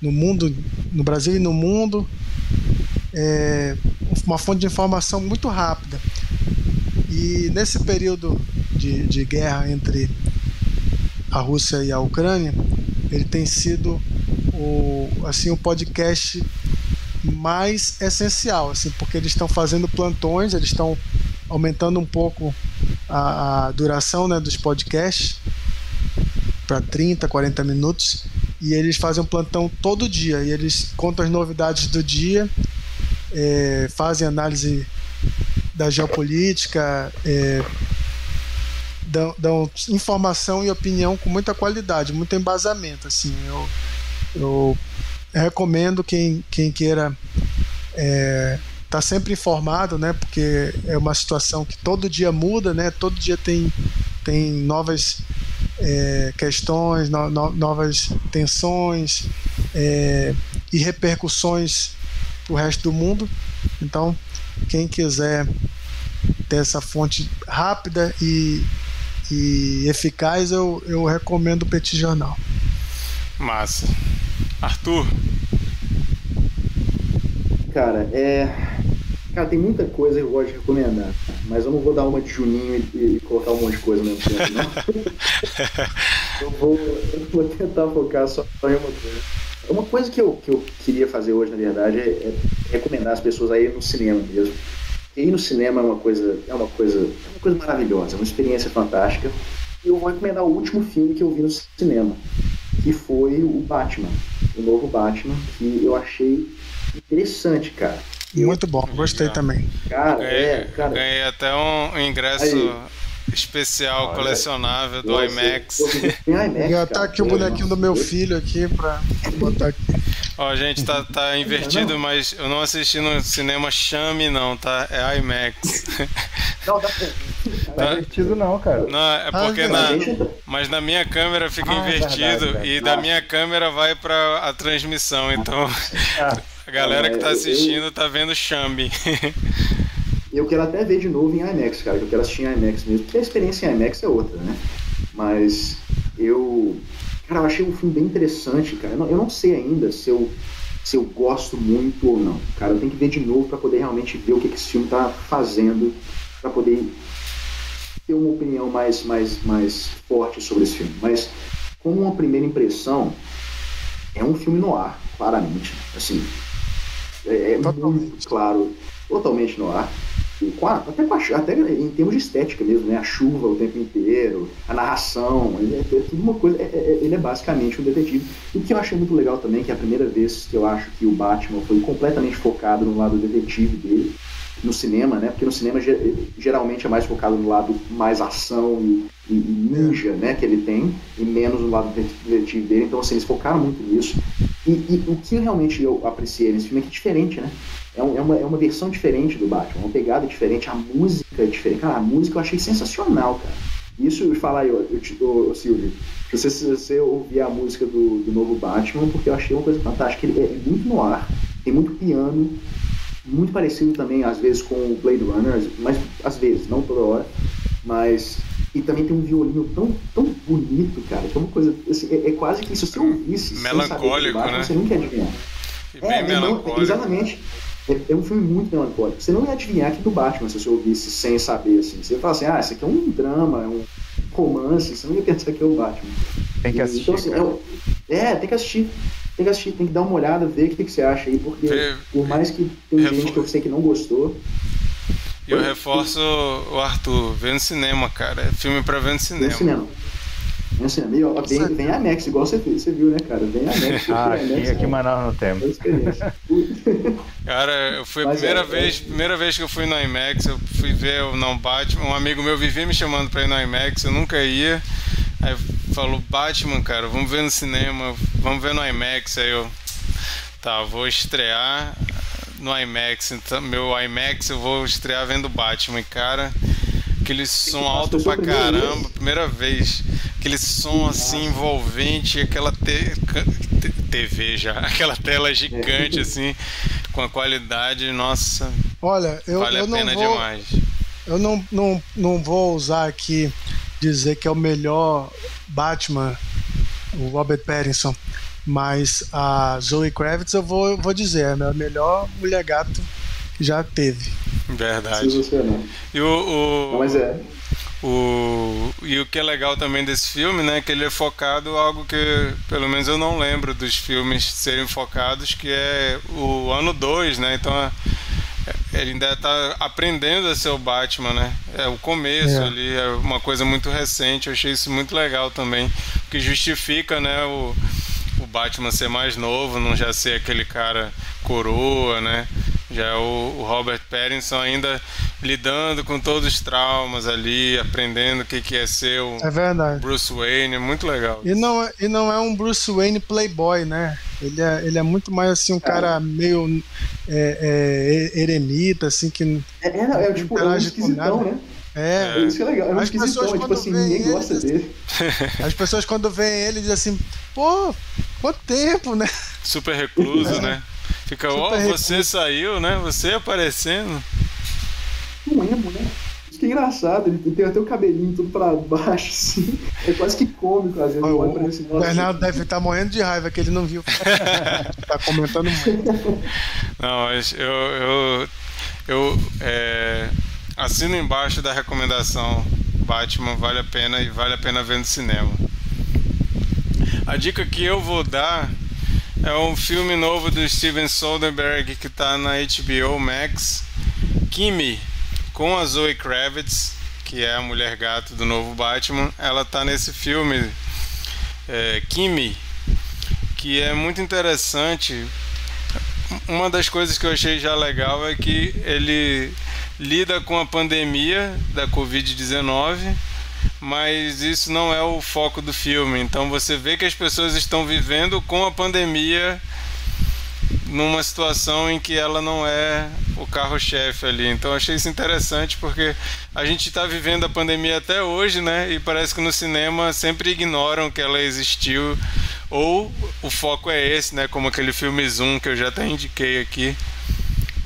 no mundo, no Brasil e no mundo. É uma fonte de informação muito rápida. E nesse período de, de guerra entre a Rússia e a Ucrânia, ele tem sido o, assim, o podcast mais essencial, assim, porque eles estão fazendo plantões, eles estão aumentando um pouco a, a duração né, dos podcasts para 30, 40 minutos. E eles fazem um plantão todo dia. E eles contam as novidades do dia, é, fazem análise da geopolítica, é, dão, dão, informação e opinião com muita qualidade, muito embasamento. Assim, eu, eu recomendo quem, quem queira é, tá sempre informado, né? Porque é uma situação que todo dia muda, né? Todo dia tem, tem novas é, questões, no, no, novas tensões é, e repercussões para o resto do mundo. Então, quem quiser ter essa fonte rápida e, e eficaz, eu, eu recomendo o Petit Jornal. Massa. Arthur, cara, é. Cara, tem muita coisa que eu gosto de recomendar, mas eu não vou dar uma de Juninho e, e colocar um monte de coisa ao mesmo tempo, não. eu, vou, eu vou tentar focar só em uma coisa. Uma coisa que eu, que eu queria fazer hoje, na verdade, é, é recomendar as pessoas a ir no cinema mesmo. E ir no cinema é uma coisa, é uma coisa, é uma coisa maravilhosa, é uma experiência fantástica. E eu vou recomendar o último filme que eu vi no cinema, que foi o Batman, o novo Batman, que eu achei interessante, cara. Muito bom, gostei também. Cara, Ganhei, é, cara. ganhei até um ingresso Aí. especial Olha. colecionável do Nossa, IMAX. Tem IMAX. Já tá aqui o bonequinho do meu filho aqui pra botar aqui. Ó, gente, tá, tá invertido, mas eu não assisti no cinema Chame, não, tá? É IMAX. Não, dá Tá divertido não, cara. Não, é porque Ah, na, mas na minha câmera fica Ah, é invertido verdade, verdade. e da minha câmera vai pra a transmissão. Então Ah, a galera que tá eu- eu- assistindo tá vendo Chame. Eu quero até ver de novo em IMAX, cara, eu quero assistir em IMAX mesmo, porque a experiência em IMAX é outra, né? Mas eu. Cara, eu achei um filme bem interessante, cara. Eu não, eu não sei ainda se eu, se eu gosto muito ou não. Cara, eu tenho que ver de novo pra poder realmente ver o que, que esse filme tá fazendo, pra poder ter uma opinião mais, mais, mais forte sobre esse filme. Mas, como uma primeira impressão, é um filme no ar, claramente. Assim, é, é Totalmente. muito claro, totalmente no ar. E com a- até, até em termos de estética mesmo, né? A chuva o tempo inteiro, a narração, ele é, é tudo uma coisa. é- é- ele é basicamente um detetive. E o que eu achei muito legal também, que é a primeira vez que eu acho que o Batman foi completamente focado no lado detetive dele, no cinema, né? Porque no cinema ge- geralmente é mais focado no lado mais ação e, e- ninja, né? Que ele tem, e menos no lado detetive dele. Então, assim, eles focaram muito nisso. E, e o que realmente eu apreciei nesse filme é que é diferente, né? É, um- é uma, é uma versão diferente do Batman, uma pegada diferente, a música é diferente. Cara, a música eu achei sensacional, cara. Isso, falar aí, eu ô, Silvio, você, você ouvir a música do, do novo Batman, porque eu achei uma coisa fantástica. Ele é, é muito no ar, tem muito piano, muito parecido também, às vezes, com o Blade Runner, mas às vezes, não toda hora. Mas. E também tem um violino tão, tão bonito, cara, que é uma coisa. assim, é, é quase que se você ouvisse. sem saber que é Melancólico, Batman, né? Você nunca ia adivinhar. E bem É, não- melancólico. exatamente. É, é um filme muito melancólico. Você não ia adivinhar que é do Batman se você ouvisse sem saber, assim. Você ia falar assim, ah, isso aqui é um drama, é um romance, você não ia pensar que é o Batman. tem que assistir. Então, assim, é, é, tem que assistir. Tem que assistir, tem que dar uma olhada, ver o que, que você acha aí, porque Vê- por mais que tem refor- gente que eu sei que não gostou, E eu reforço o Arthur, vê no cinema, cara. É filme pra ver no cinema. no cinema. Vem no cinema. E, ó, vem, vem a IMAX, igual você, você viu, né, cara? Vem a IMAX. Ah, aqui, aqui é em Manaus não temos. experiência. Cara, eu fui a Mas primeira é, vez, primeira vez que eu fui no IMAX, eu fui ver o não Batman. Um amigo meu vivia me chamando pra ir no IMAX, eu nunca ia. Aí falou, Batman, cara, vamos ver no cinema, vamos ver no IMAX. Aí eu, tá, vou estrear no IMAX. Então, meu IMAX eu vou estrear vendo Batman. Cara, aquele som alto pra primeira vez? caramba, primeira vez. Aquele som assim envolvente, aquela te- te- TV já, aquela tela gigante assim, com a qualidade, nossa, Olha, eu, vale eu a não pena vou. demais. Eu não, não, não vou usar aqui dizer que é o melhor Batman, o Robert Pattinson, mas a Zoe Kravitz eu vou, vou dizer, é a melhor mulher gato que já teve. Se Verdade. você não. E o, o- Não, mas é. O, e o que é legal também desse filme, né, que ele é focado algo que pelo menos eu não lembro dos filmes serem focados, que é o ano 2, né? Então é- é- ele ainda está aprendendo a ser o Batman, né? É o começo É. ali, é uma coisa muito recente. Eu achei isso muito legal também, que justifica, né, o, o Batman ser mais novo, não já ser aquele cara coroa, né? Já é o, o Robert Pattinson ainda lidando com todos os traumas ali, aprendendo o que, que é ser o É verdade. Bruce Wayne, muito legal. E não, é- e não é um Bruce Wayne playboy, né? Ele é, ele é muito mais assim, um cara meio é, é, eremita, assim, que. É, é, não, é tipo, é um Interage com nada. né? É. É. Isso que é legal. É um As pessoas, esquisitão, é tipo quando assim, ninguém ele, gosta dele. As pessoas quando veem ele dizem assim, pô, quanto tempo, né? Super recluso, né? Fica, ó, Super você saiu, né? Você aparecendo. Não lembro, né? Isso que é engraçado, ele tem até o cabelinho tudo pra baixo, assim. É quase que cômico, às vezes. O, olho pra ele assim, o Bernardo deve estar morrendo de raiva que ele não viu. tá comentando muito. Não, mas eu, eu, eu é, assino embaixo da recomendação Batman, vale a pena e vale a pena ver no cinema. A dica que eu vou dar é um filme novo do Steven Soderbergh que está na HBO Max, Kimi, com a Zoe Kravitz, que é a mulher gato do novo Batman. Ela está nesse filme, é, Kimi, que é muito interessante uma das coisas que eu achei já legal é que ele lida com a pandemia da Covid-19, mas isso não é o foco do filme. Então você vê que as pessoas estão vivendo com a pandemia numa situação em que ela não é o carro-chefe ali. Então achei isso interessante porque a gente está vivendo a pandemia até hoje, né? E parece que no cinema sempre ignoram que ela existiu ou o foco é esse, né? Como aquele filme Zoom que eu já até indiquei aqui.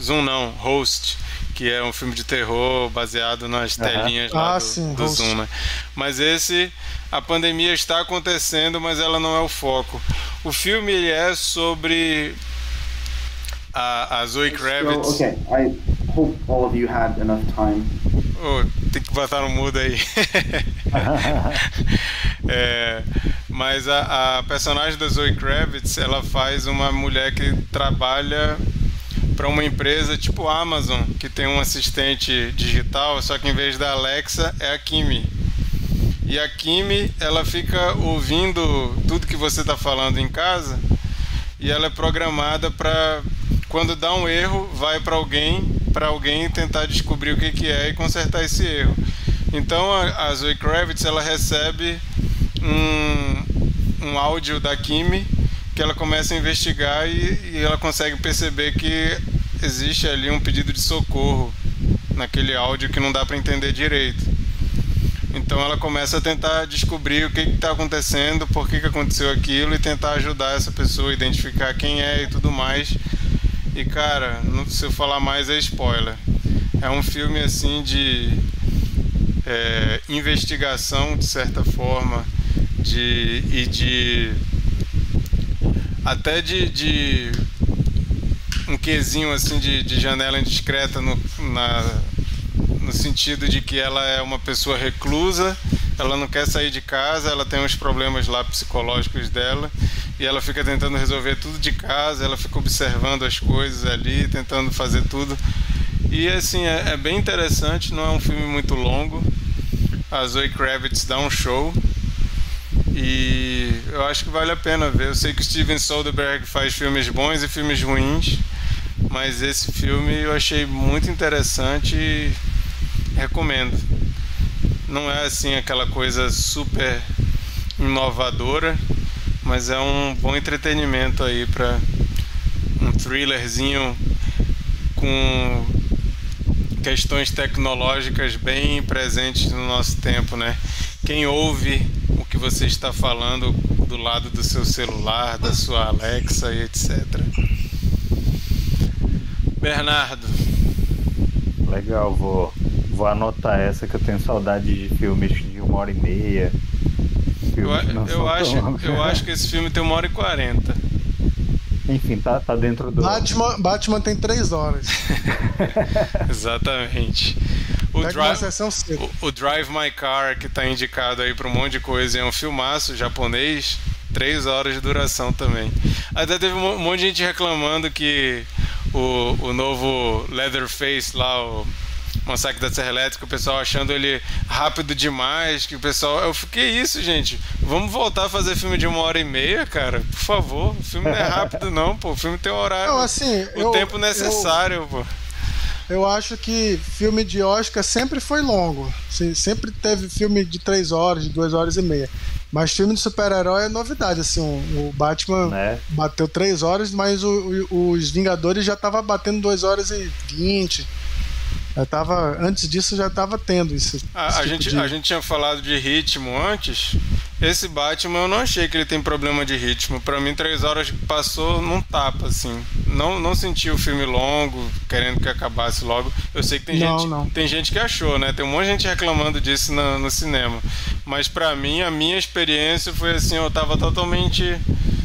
Zoom não, Host, que é um filme de terror baseado nas uhum. telinhas lá ah, do, sim, do Zoom, né? Mas esse, a pandemia está acontecendo, mas ela não é o foco. O filme ele é sobre a, a Zoe Kravitz. So, okay, I hope all of you had enough time. Oh, tem que botar no mudo aí. é, mas a, a, personagem da Zoe Kravitz, ela faz uma mulher que trabalha para uma empresa tipo Amazon, que tem um assistente digital, só que em vez da Alexa é a Kimi. E a Kimi, ela fica ouvindo tudo que você está falando em casa e ela é programada para quando dá um erro, vai para alguém, para alguém tentar descobrir o que, que é e consertar esse erro. Então a, a Zoe Kravitz ela recebe um, um áudio da Kimi que ela começa a investigar e, e ela consegue perceber que existe ali um pedido de socorro naquele áudio que não dá para entender direito. Então ela começa a tentar descobrir o que está acontecendo, por que, que aconteceu aquilo e tentar ajudar essa pessoa a identificar quem é e tudo mais. E cara, não se eu falar mais é spoiler. É um filme assim de é, investigação de certa forma, de e de até de, de um quesinho assim de, de janela indiscreta no, na, no sentido de que ela é uma pessoa reclusa, ela não quer sair de casa, ela tem uns problemas lá psicológicos dela e ela fica tentando resolver tudo de casa, ela fica observando as coisas ali, tentando fazer tudo. E assim, é, é bem interessante, não é um filme muito longo. A Zoe Kravitz dá um show. E eu acho que vale a pena ver. Eu sei que Steven Soderbergh faz filmes bons e filmes ruins, mas esse filme eu achei muito interessante e recomendo. Não é assim aquela coisa super inovadora, mas é um bom entretenimento aí para um thrillerzinho com questões tecnológicas bem presentes no nosso tempo, né? Quem ouve o que você está falando do lado do seu celular, da sua Alexa e etc. Bernardo. Legal, vou, vou anotar essa que eu tenho saudade de filmes de uma hora e meia, eu, eu acho, eu acho que esse filme tem uma hora e quarenta. Enfim, tá, tá dentro do. Batman, Batman tem três horas. Exatamente. O Drive, o, o, Drive My Car, que tá indicado aí para um monte de coisa, é um filmaço japonês, três horas de duração também. Até teve um monte de gente reclamando que o, o novo Leatherface lá, o Massacre da Serra Elétrica, o pessoal achando ele rápido demais, que o pessoal. Eu fiquei isso, gente. Vamos voltar a fazer filme de uma hora e meia, cara? Por favor. O filme não é rápido, não, pô. O filme tem horário. Não, assim, o eu, tempo necessário, eu, pô. Eu acho que filme de Oscar sempre foi longo. Sempre teve filme de três horas, de duas horas e meia. Mas filme de super-herói é novidade, assim, o Batman né? bateu três horas, mas o, o, os Vingadores já tava batendo duas horas e vinte. Eu tava, antes disso já estava tendo isso. A, a tipo gente, de... a gente tinha falado de ritmo antes. Esse Batman eu não achei que ele tem problema de ritmo. Para mim, três horas passou num tapa, assim. Não, não senti o filme longo, querendo que acabasse logo. Eu sei que tem, não, gente, não. tem gente que achou, né? Tem um monte de gente reclamando disso no, no cinema. Mas para mim, a minha experiência foi assim: eu tava totalmente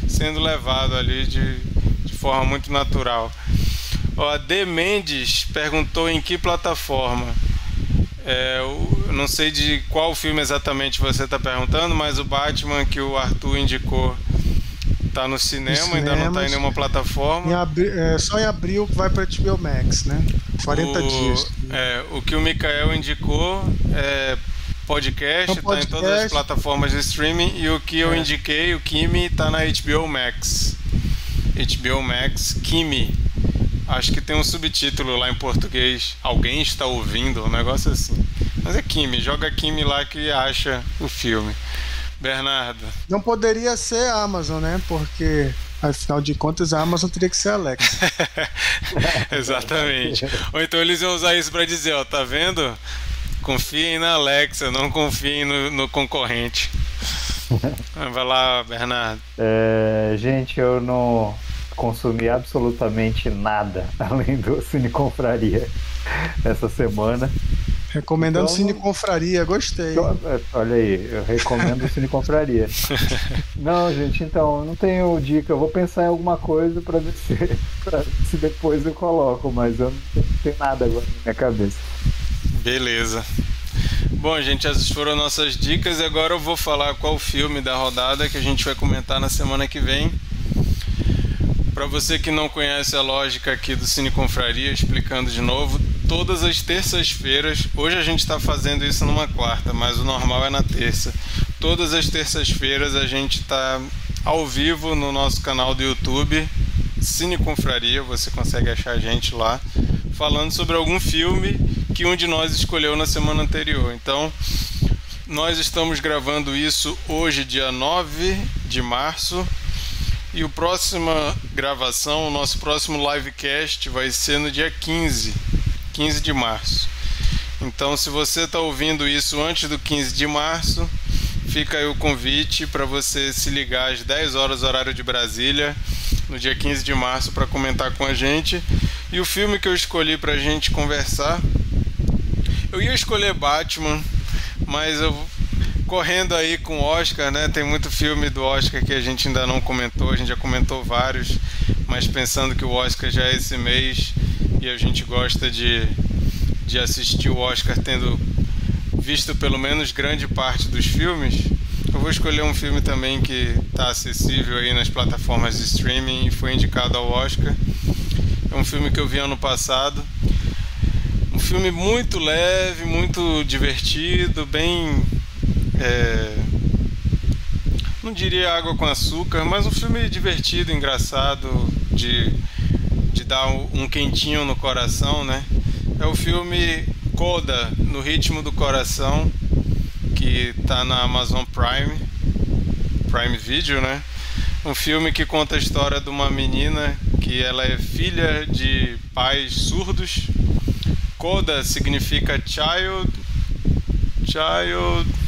sendo levado ali de, de forma muito natural. Ó, a D Mendes perguntou em que plataforma. É, eu não sei de qual filme exatamente você está perguntando, mas o Batman que o Arthur indicou está no cinema, ainda não está em nenhuma plataforma. Em abri, é, só em abril que vai para HBO Max, né? 40 o, dias. É, o que o Mikael indicou é podcast, está então, em todas as plataformas de streaming e o que eu é. indiquei, o Kimi, está na HBO Max. HBO Max, Kimi Acho que tem um subtítulo lá em português. Alguém está ouvindo, um negócio assim. Mas é Kimi, joga Kimi lá que acha o filme. Bernardo. Não poderia ser a Amazon, né? Porque afinal de contas a Amazon teria que ser a Alexa. Exatamente. Ou então eles iam usar isso para dizer, ó, tá vendo? Confiem na Alexa, não confiem no, no concorrente. Vai lá, Bernardo. É, gente, eu não consumi absolutamente nada além do Cine Confraria essa semana. Recomendando então, Cine Confraria, gostei. Então, é, olha aí, eu recomendo Cine Confraria. não, gente, então, não tenho dica. Eu vou pensar em alguma coisa para ver se, pra, se depois eu coloco, mas eu não tenho nada agora na minha cabeça. Beleza. Bom, gente, essas foram nossas dicas e agora eu vou falar qual filme da rodada que a gente vai comentar na semana que vem. Para você que não conhece a lógica aqui do Cine Confraria, explicando de novo, todas as terças-feiras, hoje a gente está fazendo isso numa quarta, mas o normal é na terça. Todas as terças-feiras a gente está ao vivo no nosso canal do YouTube, Cine Confraria, você consegue achar a gente lá, falando sobre algum filme que um de nós escolheu na semana anterior. Então, nós estamos gravando isso hoje, dia 9 de março. E a próxima gravação, o nosso próximo livecast vai ser no dia 15, 15 de março. Então, se você está ouvindo isso antes do 15 de março, fica aí o convite para você se ligar às 10 horas horário de Brasília, no dia 15 de março, para comentar com a gente. E o filme que eu escolhi para a gente conversar eu ia escolher Batman, mas eu correndo aí com o Oscar, né? Tem muito filme do Oscar que a gente ainda não comentou, a gente já comentou vários, mas pensando que o Oscar já é esse mês e a gente gosta de, de assistir o Oscar tendo visto pelo menos grande parte dos filmes, eu vou escolher um filme também que está acessível aí nas plataformas de streaming e foi indicado ao Oscar. É um filme que eu vi ano passado um filme muito leve, muito divertido, bem. É, não diria água com açúcar, mas um filme divertido, engraçado, de, de dar um quentinho no coração, né? É o filme Coda, No Ritmo do Coração, que está na Amazon Prime, Prime Video, né? Um filme que conta a história de uma menina que ela é filha de pais surdos Coda significa child. Child.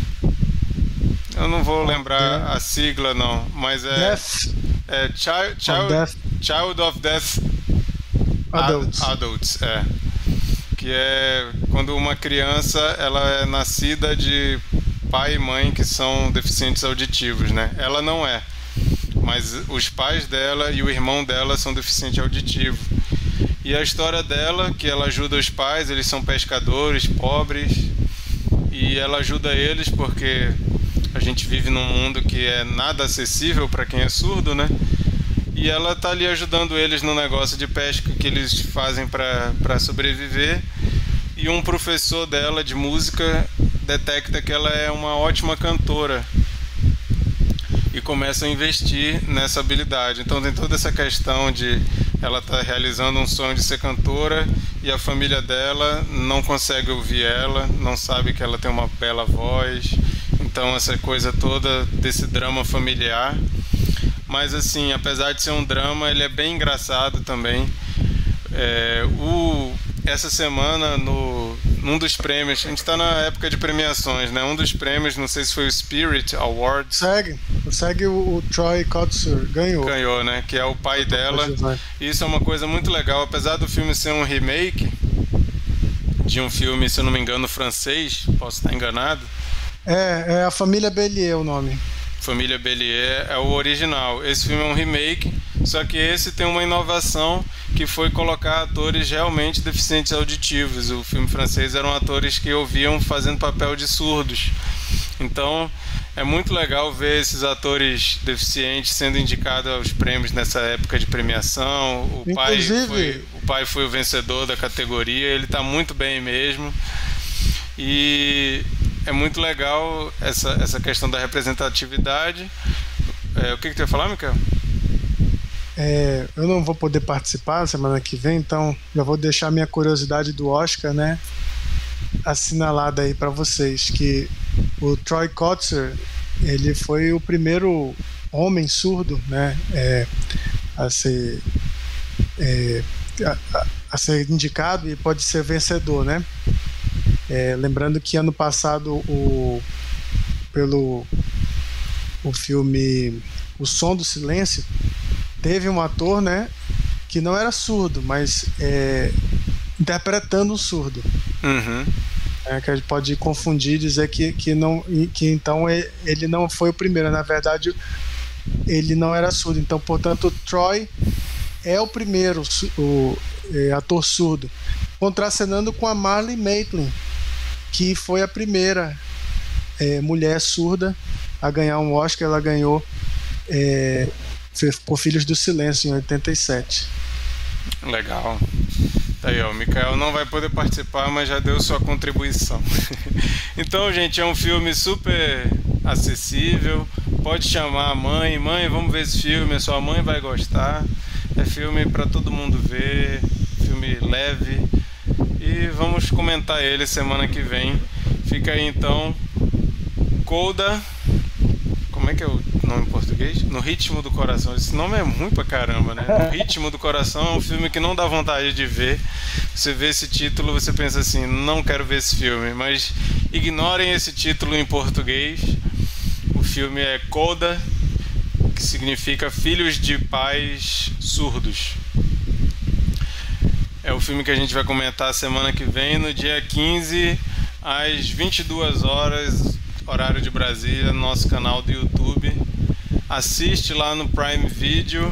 Eu não vou lembrar a sigla não, mas é. Death. É child, child, death. child of Death Adults. Adults, é. Que é quando uma criança ela é nascida de pai e mãe que são deficientes auditivos, né? Ela não é. Mas os pais dela e o irmão dela são deficientes auditivos. E a história dela, que ela ajuda os pais, eles são pescadores pobres, e ela ajuda eles porque a gente vive num mundo que é nada acessível para quem é surdo, né? E ela tá ali ajudando eles no negócio de pesca que eles fazem para sobreviver. E um professor dela de música detecta que ela é uma ótima cantora e começa a investir nessa habilidade. Então tem toda essa questão de ela está realizando um sonho de ser cantora e a família dela não consegue ouvir ela, não sabe que ela tem uma bela voz. Então essa coisa toda desse drama familiar. Mas assim, apesar de ser um drama, ele é bem engraçado também. É, o, essa semana no num dos prêmios, a gente está na época de premiações, né? Um dos prêmios, não sei se foi o Spirit Awards. Segue, segue o, o Troy Kotsur, ganhou. Ganhou, né? Que é o pai dela. Isso é uma coisa muito legal, apesar do filme ser um remake de um filme, se eu não me engano, francês, posso estar enganado. É, é a família Bellier o nome. Família Bellier é o original. Esse filme é um remake, só que esse tem uma inovação que foi colocar atores realmente deficientes auditivos. O filme francês eram atores que ouviam fazendo papel de surdos. Então é muito legal ver esses atores deficientes sendo indicados aos prêmios nessa época de premiação. O pai foi, o pai foi o vencedor da categoria, ele está muito bem mesmo. E é muito legal essa, essa questão da representatividade. É, o que, que tu ia falar, Michael? é, eu não vou poder participar semana que vem, então já vou deixar minha curiosidade do Oscar, né? Assinalada aí para vocês que o Troy Kotzer ele foi o primeiro homem surdo, né? É, a ser é, a, a, ser indicado e pode ser vencedor, né? É, lembrando que ano passado o pelo o filme O Som do Silêncio teve um ator, né, que não era surdo, mas é, interpretando um surdo. Uhum. É, que a gente pode confundir e dizer que, que, não, que então ele não foi o primeiro. Na verdade, ele não era surdo. Então, portanto, Troy é o primeiro o, é, ator surdo, contracenando com a Marley Maitland, que foi a primeira é, mulher surda a ganhar um Oscar. Ela ganhou é, por Filhos do Silêncio em 87. Legal. Tá aí, ó, o Mikael não vai poder participar, mas já deu sua contribuição. então, gente, é um filme super acessível. Pode chamar a mãe, mãe, vamos ver esse filme, a sua mãe vai gostar. É filme para todo mundo ver, filme leve. E vamos comentar ele semana que vem. Fica aí então. Colda. Como é que é o nome em português? No Ritmo do Coração. Esse nome é ruim pra caramba, né? No Ritmo do Coração é um filme que não dá vontade de ver. Você vê esse título, você pensa assim, não quero ver esse filme. Mas ignorem esse título em português. O filme é Coda, que significa Filhos de Pais Surdos. É o filme que a gente vai comentar semana que vem, no dia 15, às 22 horas, horário de Brasília, no nosso canal do YouTube assiste lá no Prime Video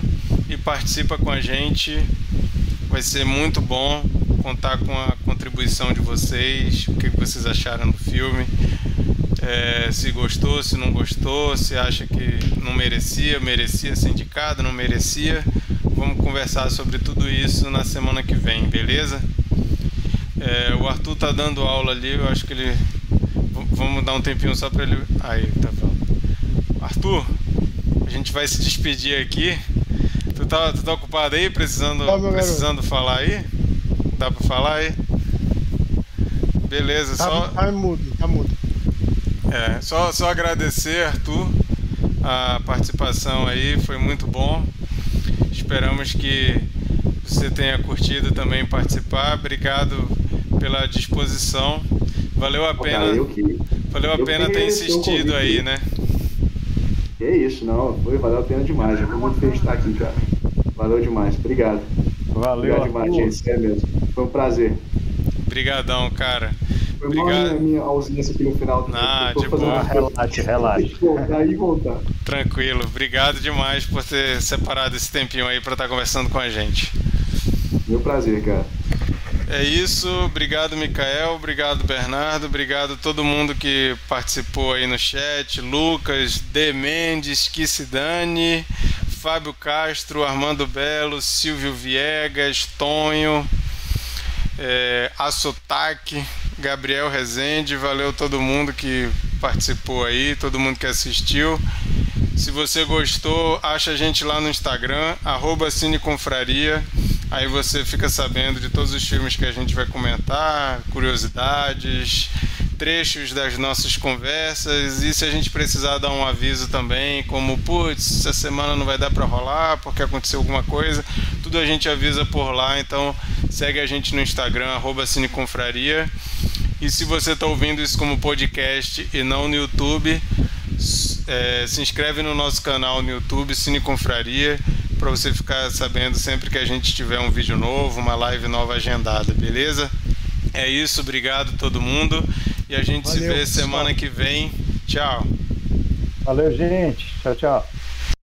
e participa com a gente. Vai ser muito bom contar com a contribuição de vocês, o que vocês acharam do filme. É, se gostou, se não gostou, se acha que não merecia, merecia ser indicado, não merecia. Vamos conversar sobre tudo isso na semana que vem, beleza? É, o Arthur tá dando aula ali, eu acho que ele. Vamos dar um tempinho só para ele. Aí, tá bom. Arthur, a gente vai se despedir aqui. Tu tá, tu tá ocupado aí, precisando, tá, precisando falar aí? Dá pra falar aí? Beleza, tá, só. Tá mudo, tá mudo. É, só, só agradecer, Arthur, a participação aí, foi muito bom. Esperamos que você tenha curtido também participar. Obrigado pela disposição. Valeu a pena. Valeu a pena ter insistido aí, né? Que é isso, não. Foi, valeu a pena demais. Eu muito feliz de estar aqui, cara. Valeu demais. Obrigado. Valeu, Obrigado demais, gente. Sério mesmo. Foi um prazer. Obrigadão, cara. Foi Obrigado. a minha ausência aqui no final. Ah, de boa. Relaxe, relaxe. Voltar e voltar. Tranquilo. Obrigado demais por ter separado esse tempinho aí para estar conversando com a gente. Meu prazer, cara. É isso, obrigado Micael, obrigado Bernardo, obrigado todo mundo que participou aí no chat, Lucas, D. Mendes, Kissidani, Fábio Castro, Armando Belo, Silvio Viegas, Tonho, é, Assotaque, Gabriel Rezende, valeu todo mundo que participou aí, todo mundo que assistiu. Se você gostou, acha a gente lá no Instagram, arroba Cineconfraria. Aí você fica sabendo de todos os filmes que a gente vai comentar, curiosidades, trechos das nossas conversas e se a gente precisar dar um aviso também, como putz, essa semana não vai dar para rolar porque aconteceu alguma coisa, tudo a gente avisa por lá. Então segue a gente no Instagram @cineconfraria. E se você está ouvindo isso como podcast e não no YouTube, é, se inscreve no nosso canal no YouTube Cine Confraria para você ficar sabendo sempre que a gente tiver um vídeo novo, uma live nova agendada, beleza? É isso, obrigado todo mundo e a gente Valeu, se vê pessoal. semana que vem. Tchau. Valeu, gente. Tchau, tchau.